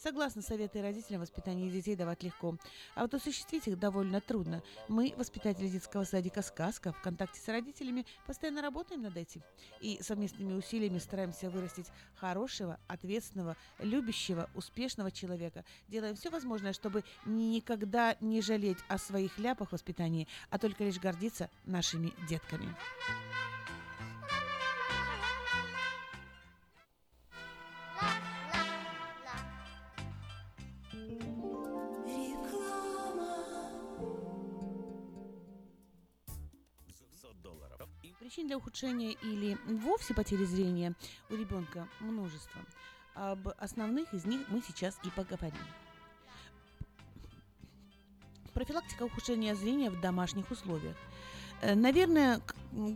Согласно советы родителям, воспитание детей давать легко, а вот осуществить их довольно трудно. Мы, воспитатели детского садика «Сказка», в контакте с родителями постоянно работаем над этим и совместными усилиями стараемся вырастить хорошего, ответственного, любящего, успешного человека. Делаем все возможное, чтобы никогда не жалеть о своих ляпах воспитании, а только лишь гордиться нашими детками. Причин для ухудшения или вовсе потери зрения у ребенка множество. Об основных из них мы сейчас и поговорим. Профилактика ухудшения зрения в домашних условиях. Э, Наверное,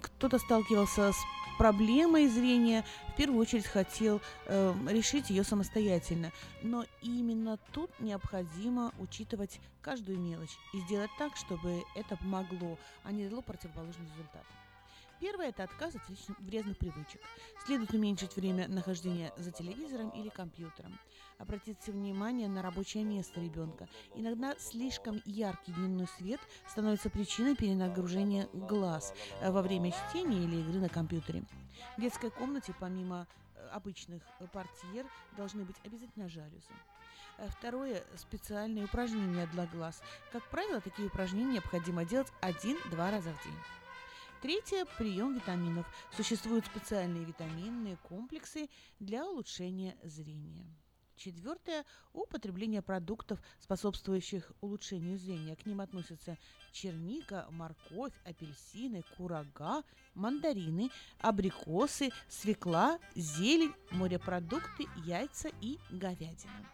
кто-то сталкивался с проблемой зрения, в первую очередь хотел э, решить ее самостоятельно. Но именно тут необходимо учитывать каждую мелочь и сделать так, чтобы это помогло, а не дало противоположный результат. Первое – это отказ от вредных привычек. Следует уменьшить время нахождения за телевизором или компьютером. Обратите внимание на рабочее место ребенка. Иногда слишком яркий дневной свет становится причиной перенагружения глаз э, во время чтения или игры на компьютере. В детской комнате помимо э, обычных портьер должны быть обязательно жалюзи. Э, Второе – специальные упражнения для глаз. Как правило, такие упражнения необходимо делать один-два раза в день. Третье – прием витаминов. Существуют специальные витаминные комплексы для улучшения зрения. Четвертое – употребление продуктов, способствующих улучшению зрения. К ним относятся черника, морковь, апельсины, курага, мандарины, абрикосы, свекла, зелень, морепродукты, яйца и говядина.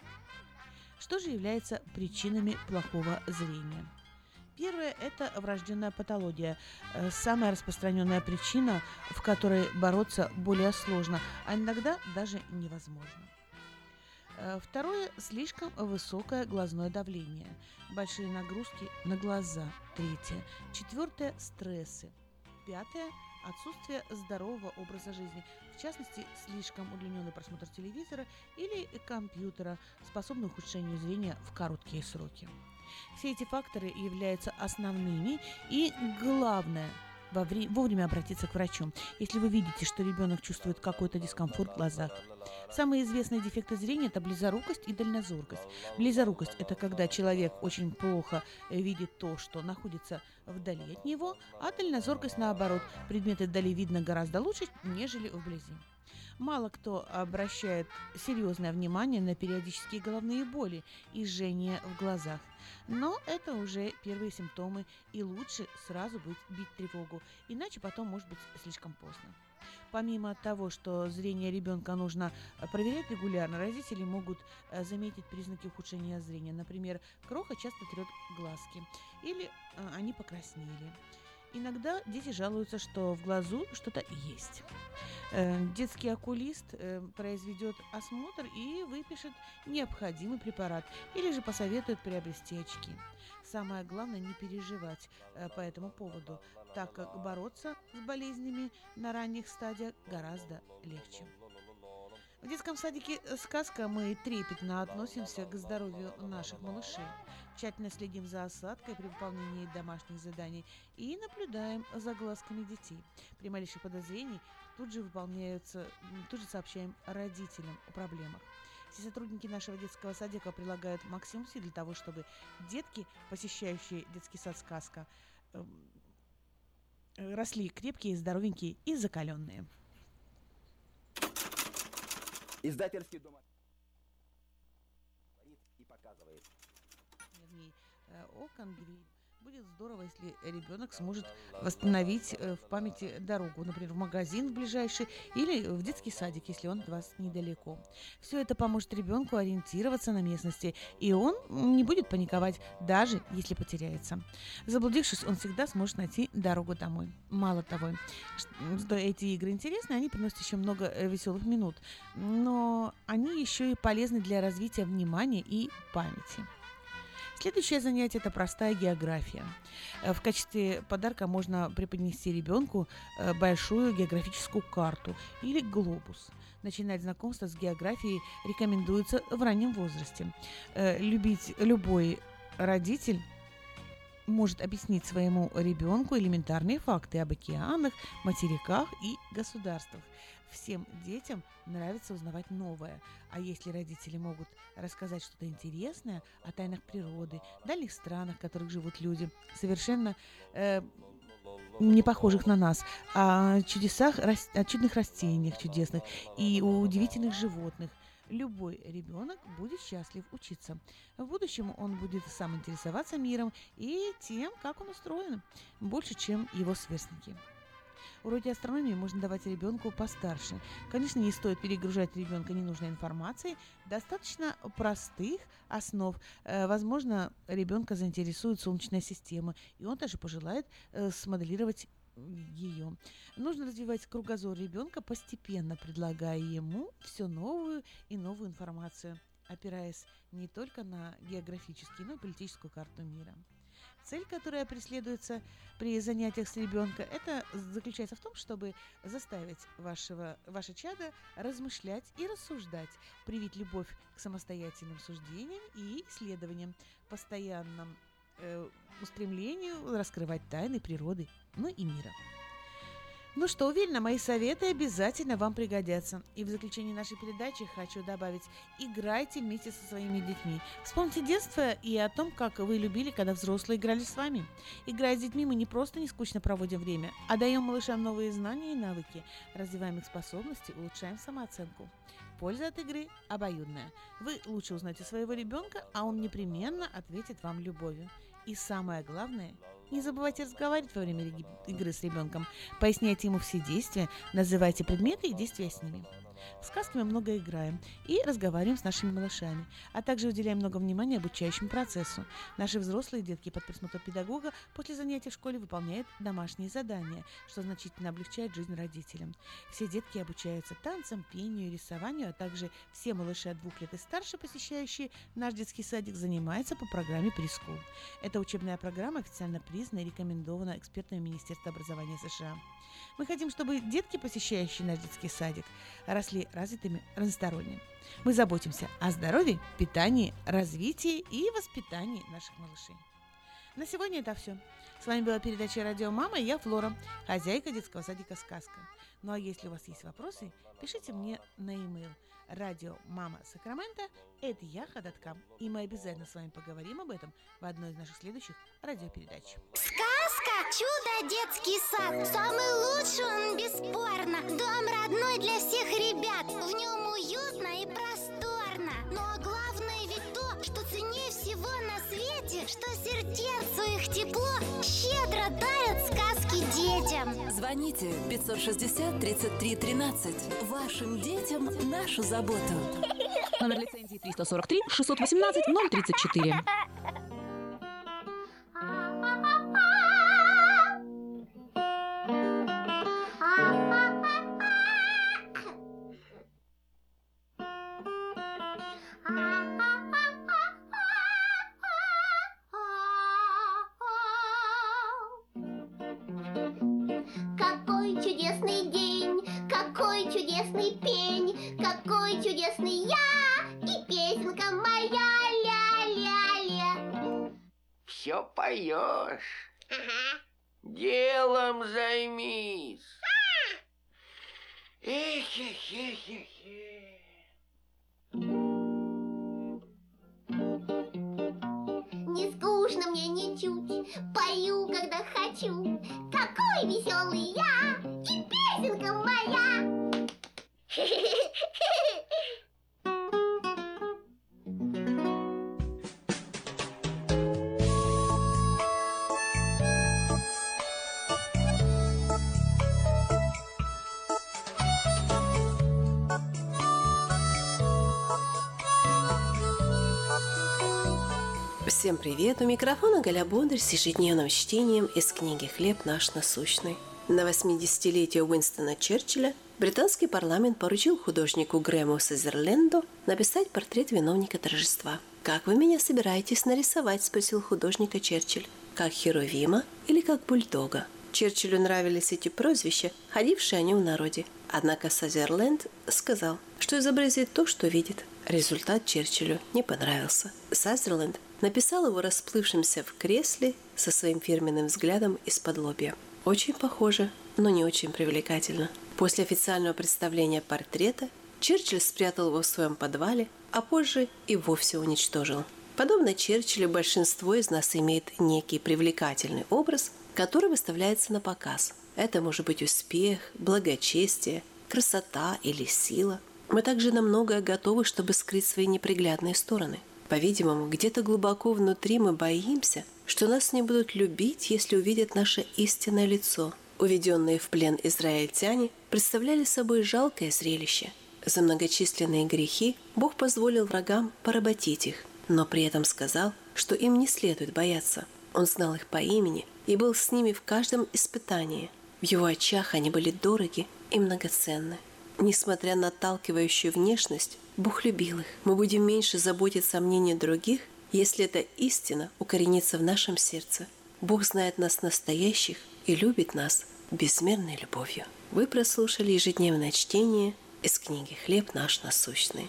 Что же является причинами плохого зрения? Первое – это врожденная патология. Э, Самая распространенная причина, в которой бороться более сложно, а иногда даже невозможно. Э, Второе – слишком высокое глазное давление. Большие нагрузки на глаза. Третье. Четвертое – стрессы. Пятое – отсутствие здорового образа жизни. В частности, слишком удлиненный просмотр телевизора или компьютера, способный ухудшению зрения в короткие сроки. Все эти факторы являются основными и главное во вре- вовремя обратиться к врачу, если вы видите, что ребенок чувствует какой-то дискомфорт в глазах. Самые известные дефекты зрения – это близорукость и дальнозоркость. Близорукость – это когда человек очень плохо э, видит то, что находится вдали от него, а дальнозоркость наоборот. Предметы вдали видно гораздо лучше, нежели вблизи. Мало кто обращает серьезное внимание на периодические головные боли и жжение в глазах. Но это уже первые симптомы, и лучше сразу быть, бить тревогу, иначе потом может быть слишком поздно. Помимо того, что зрение ребенка нужно э, проверять регулярно, родители могут э, заметить признаки ухудшения зрения. Например, кроха часто трет глазки или э, они покраснели. Иногда дети жалуются, что в глазу что-то есть. Э, Детский окулист э, произведет осмотр и выпишет необходимый препарат или же посоветует приобрести очки. Самое главное не переживать э, по этому поводу, так как бороться с болезнями на ранних стадиях гораздо легче. В детском садике «Сказка» мы трепетно относимся к здоровью наших малышей. Тщательно следим за осадкой при выполнении домашних заданий и наблюдаем за глазками детей. При малейших подозрений тут же выполняются, тут же сообщаем родителям о проблемах. Все сотрудники нашего детского садика прилагают максимум сил для того, чтобы детки, посещающие детский сад «Сказка», эм, э, росли крепкие, здоровенькие и закаленные. Издательский дом говорит и показывает. Э, окон, дверь. Будет здорово, если ребенок сможет восстановить э, в памяти дорогу, например, в магазин ближайший или в детский садик, если он от вас недалеко. Все это поможет ребенку ориентироваться на местности, и он не будет паниковать, даже если потеряется. Заблудившись, он всегда сможет найти дорогу домой. Мало того, что эти игры интересны, они приносят еще много э, веселых минут, но они еще и полезны для развития внимания и памяти. Следующее занятие – это простая география. Э, В качестве подарка можно преподнести ребенку э, большую географическую карту или глобус. Начинать знакомство с географией рекомендуется в раннем возрасте. Э, Любить любой родитель может объяснить своему ребенку элементарные факты об океанах, материках и государствах. Всем детям нравится узнавать новое, а если родители могут рассказать что-то интересное о тайнах природы, дальних странах, в которых живут люди, совершенно э, не похожих на нас, о чудесах, рас- о чудных растениях чудесных и удивительных животных, любой ребенок будет счастлив учиться. В будущем он будет сам интересоваться миром и тем, как он устроен, больше, чем его сверстники. Уроки астрономии можно давать ребенку постарше. Конечно, не стоит перегружать ребенка ненужной информацией. Достаточно простых основ. Э, Возможно, ребенка заинтересует Солнечная система, и он даже пожелает э, смоделировать ее. Нужно развивать кругозор ребенка, постепенно предлагая ему все новую и новую информацию, опираясь не только на географическую, но и политическую карту мира. Цель, которая преследуется при занятиях с ребенком, это заключается в том, чтобы заставить вашего, ваше чадо размышлять и рассуждать, привить любовь к самостоятельным суждениям и исследованиям, постоянном э, устремлению раскрывать тайны природы, ну и мира. Ну что, уверена, мои советы обязательно вам пригодятся. И в заключение нашей передачи хочу добавить, играйте вместе со своими детьми. Вспомните детство и о том, как вы любили, когда взрослые играли с вами. Играя с детьми, мы не просто не скучно проводим время, а даем малышам новые знания и навыки, развиваем их способности, улучшаем самооценку. Польза от игры обоюдная. Вы лучше узнаете своего ребенка, а он непременно ответит вам любовью. И самое главное, не забывайте разговаривать во время игры с ребенком. Поясняйте ему все действия, называйте предметы и действия с ними. В сказке мы много играем и разговариваем с нашими малышами, а также уделяем много внимания обучающему процессу. Наши взрослые детки под присмотром педагога после занятий в школе выполняют домашние задания, что значительно облегчает жизнь родителям. Все детки обучаются танцам, пению, рисованию, а также все малыши от двух лет и старше, посещающие наш детский садик, занимаются по программе Прискул. Эта учебная программа официально признана и рекомендована экспертами Министерства образования США. Мы хотим, чтобы детки, посещающие наш детский садик, росли развитыми разносторонне. Мы заботимся о здоровье, питании, развитии и воспитании наших малышей. На сегодня это все. С вами была передача «Радио Мама» и я, Флора, хозяйка детского садика «Сказка». Ну а если у вас есть вопросы, пишите мне на e-mail радио мама Сакраменто это яха.ком. И мы обязательно с вами поговорим об этом в одной из наших следующих радиопередач. Сказка «Чудо детский сад» Самый лучший он, бесспорно. Дом родной для всех ребят. В нем уютно и просторно. Но главное ведь то, что ценнее всего на свете Что сердцу их тепло Щедро дарят сказки детям Звоните 560 33 13. Вашим детям нашу заботу. Номер лицензии 343 618 034. Все поешь. Делом займись. Эх, эх, эх, эх, эх. Не скучно мне ничуть, пою, когда хочу. Какой веселый я привет! У микрофона Галя Бондарь с ежедневным чтением из книги «Хлеб наш насущный». На 80-летие Уинстона Черчилля британский парламент поручил художнику Грэму Сазерленду написать портрет виновника торжества. «Как вы меня собираетесь нарисовать?» – спросил художника Черчилль. «Как Херувима или как бульдога?» Черчиллю нравились эти прозвища, ходившие о нем в народе. Однако Сазерленд сказал, что изобразит то, что видит. Результат Черчиллю не понравился. Сазерленд написал его расплывшимся в кресле со своим фирменным взглядом из-под лобья. Очень похоже, но не очень привлекательно. После официального представления портрета Черчилль спрятал его в своем подвале, а позже и вовсе уничтожил. Подобно Черчиллю, большинство из нас имеет некий привлекательный образ, который выставляется на показ. Это может быть успех, благочестие, красота или сила. Мы также на многое готовы, чтобы скрыть свои неприглядные стороны – по-видимому, где-то глубоко внутри мы боимся, что нас не будут любить, если увидят наше истинное лицо. Уведенные в плен израильтяне представляли собой жалкое зрелище. За многочисленные грехи Бог позволил врагам поработить их, но при этом сказал, что им не следует бояться. Он знал их по имени и был с ними в каждом испытании. В его очах они были дороги и многоценны. Несмотря на отталкивающую внешность, Бог любил их. Мы будем меньше заботиться о мнении других, если эта истина укоренится в нашем сердце. Бог знает нас настоящих и любит нас безмерной любовью. Вы прослушали ежедневное чтение из книги «Хлеб наш насущный».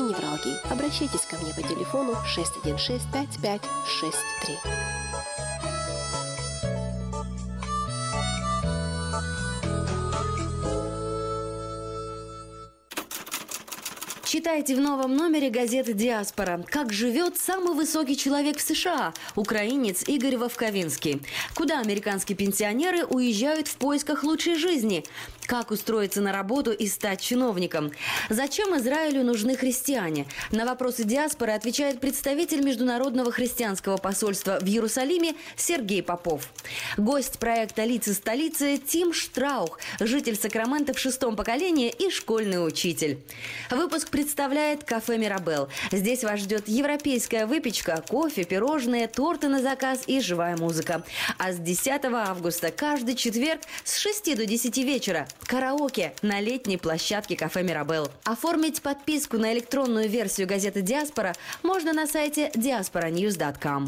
невралгии. Обращайтесь ко мне по телефону 616 5563. Читайте в новом номере газеты «Диаспора». Как живет самый высокий человек в США – украинец Игорь Вовковинский. Куда американские пенсионеры уезжают в поисках лучшей жизни? Как устроиться на работу и стать чиновником? Зачем Израилю нужны христиане? На вопросы диаспоры отвечает представитель Международного христианского посольства в Иерусалиме Сергей Попов. Гость проекта «Лица столицы» Тим Штраух, житель Сакрамента в шестом поколении и школьный учитель. Выпуск представляет кафе «Мирабел». Здесь вас ждет европейская выпечка, кофе, пирожные, торты на заказ и живая музыка. А с 10 августа каждый четверг с 6 до 10 вечера караоке на летней площадке кафе «Мирабел». Оформить подписку на электронную версию газеты «Диаспора» можно на сайте diasporanews.com.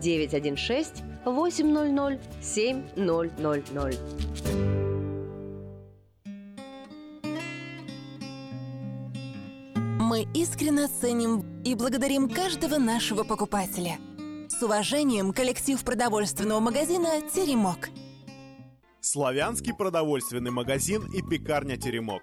916 800 7000. Мы искренне ценим и благодарим каждого нашего покупателя. С уважением, коллектив продовольственного магазина «Теремок». Славянский продовольственный магазин и пекарня «Теремок».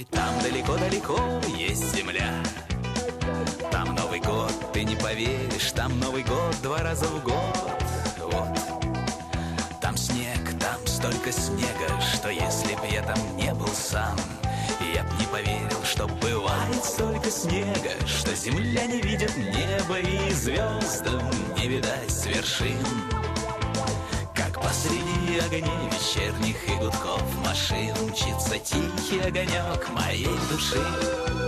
Слушай, там далеко-далеко есть земля. Там Новый год, ты не поверишь, там Новый год два раза в год. Вот. Там снег, там столько снега, что если б я там не был сам, я б не поверил, что бывает столько снега, что земля не видит неба и звездам не видать вершин. Огней вечерних и гудков машин мчится тихий огонек моей души.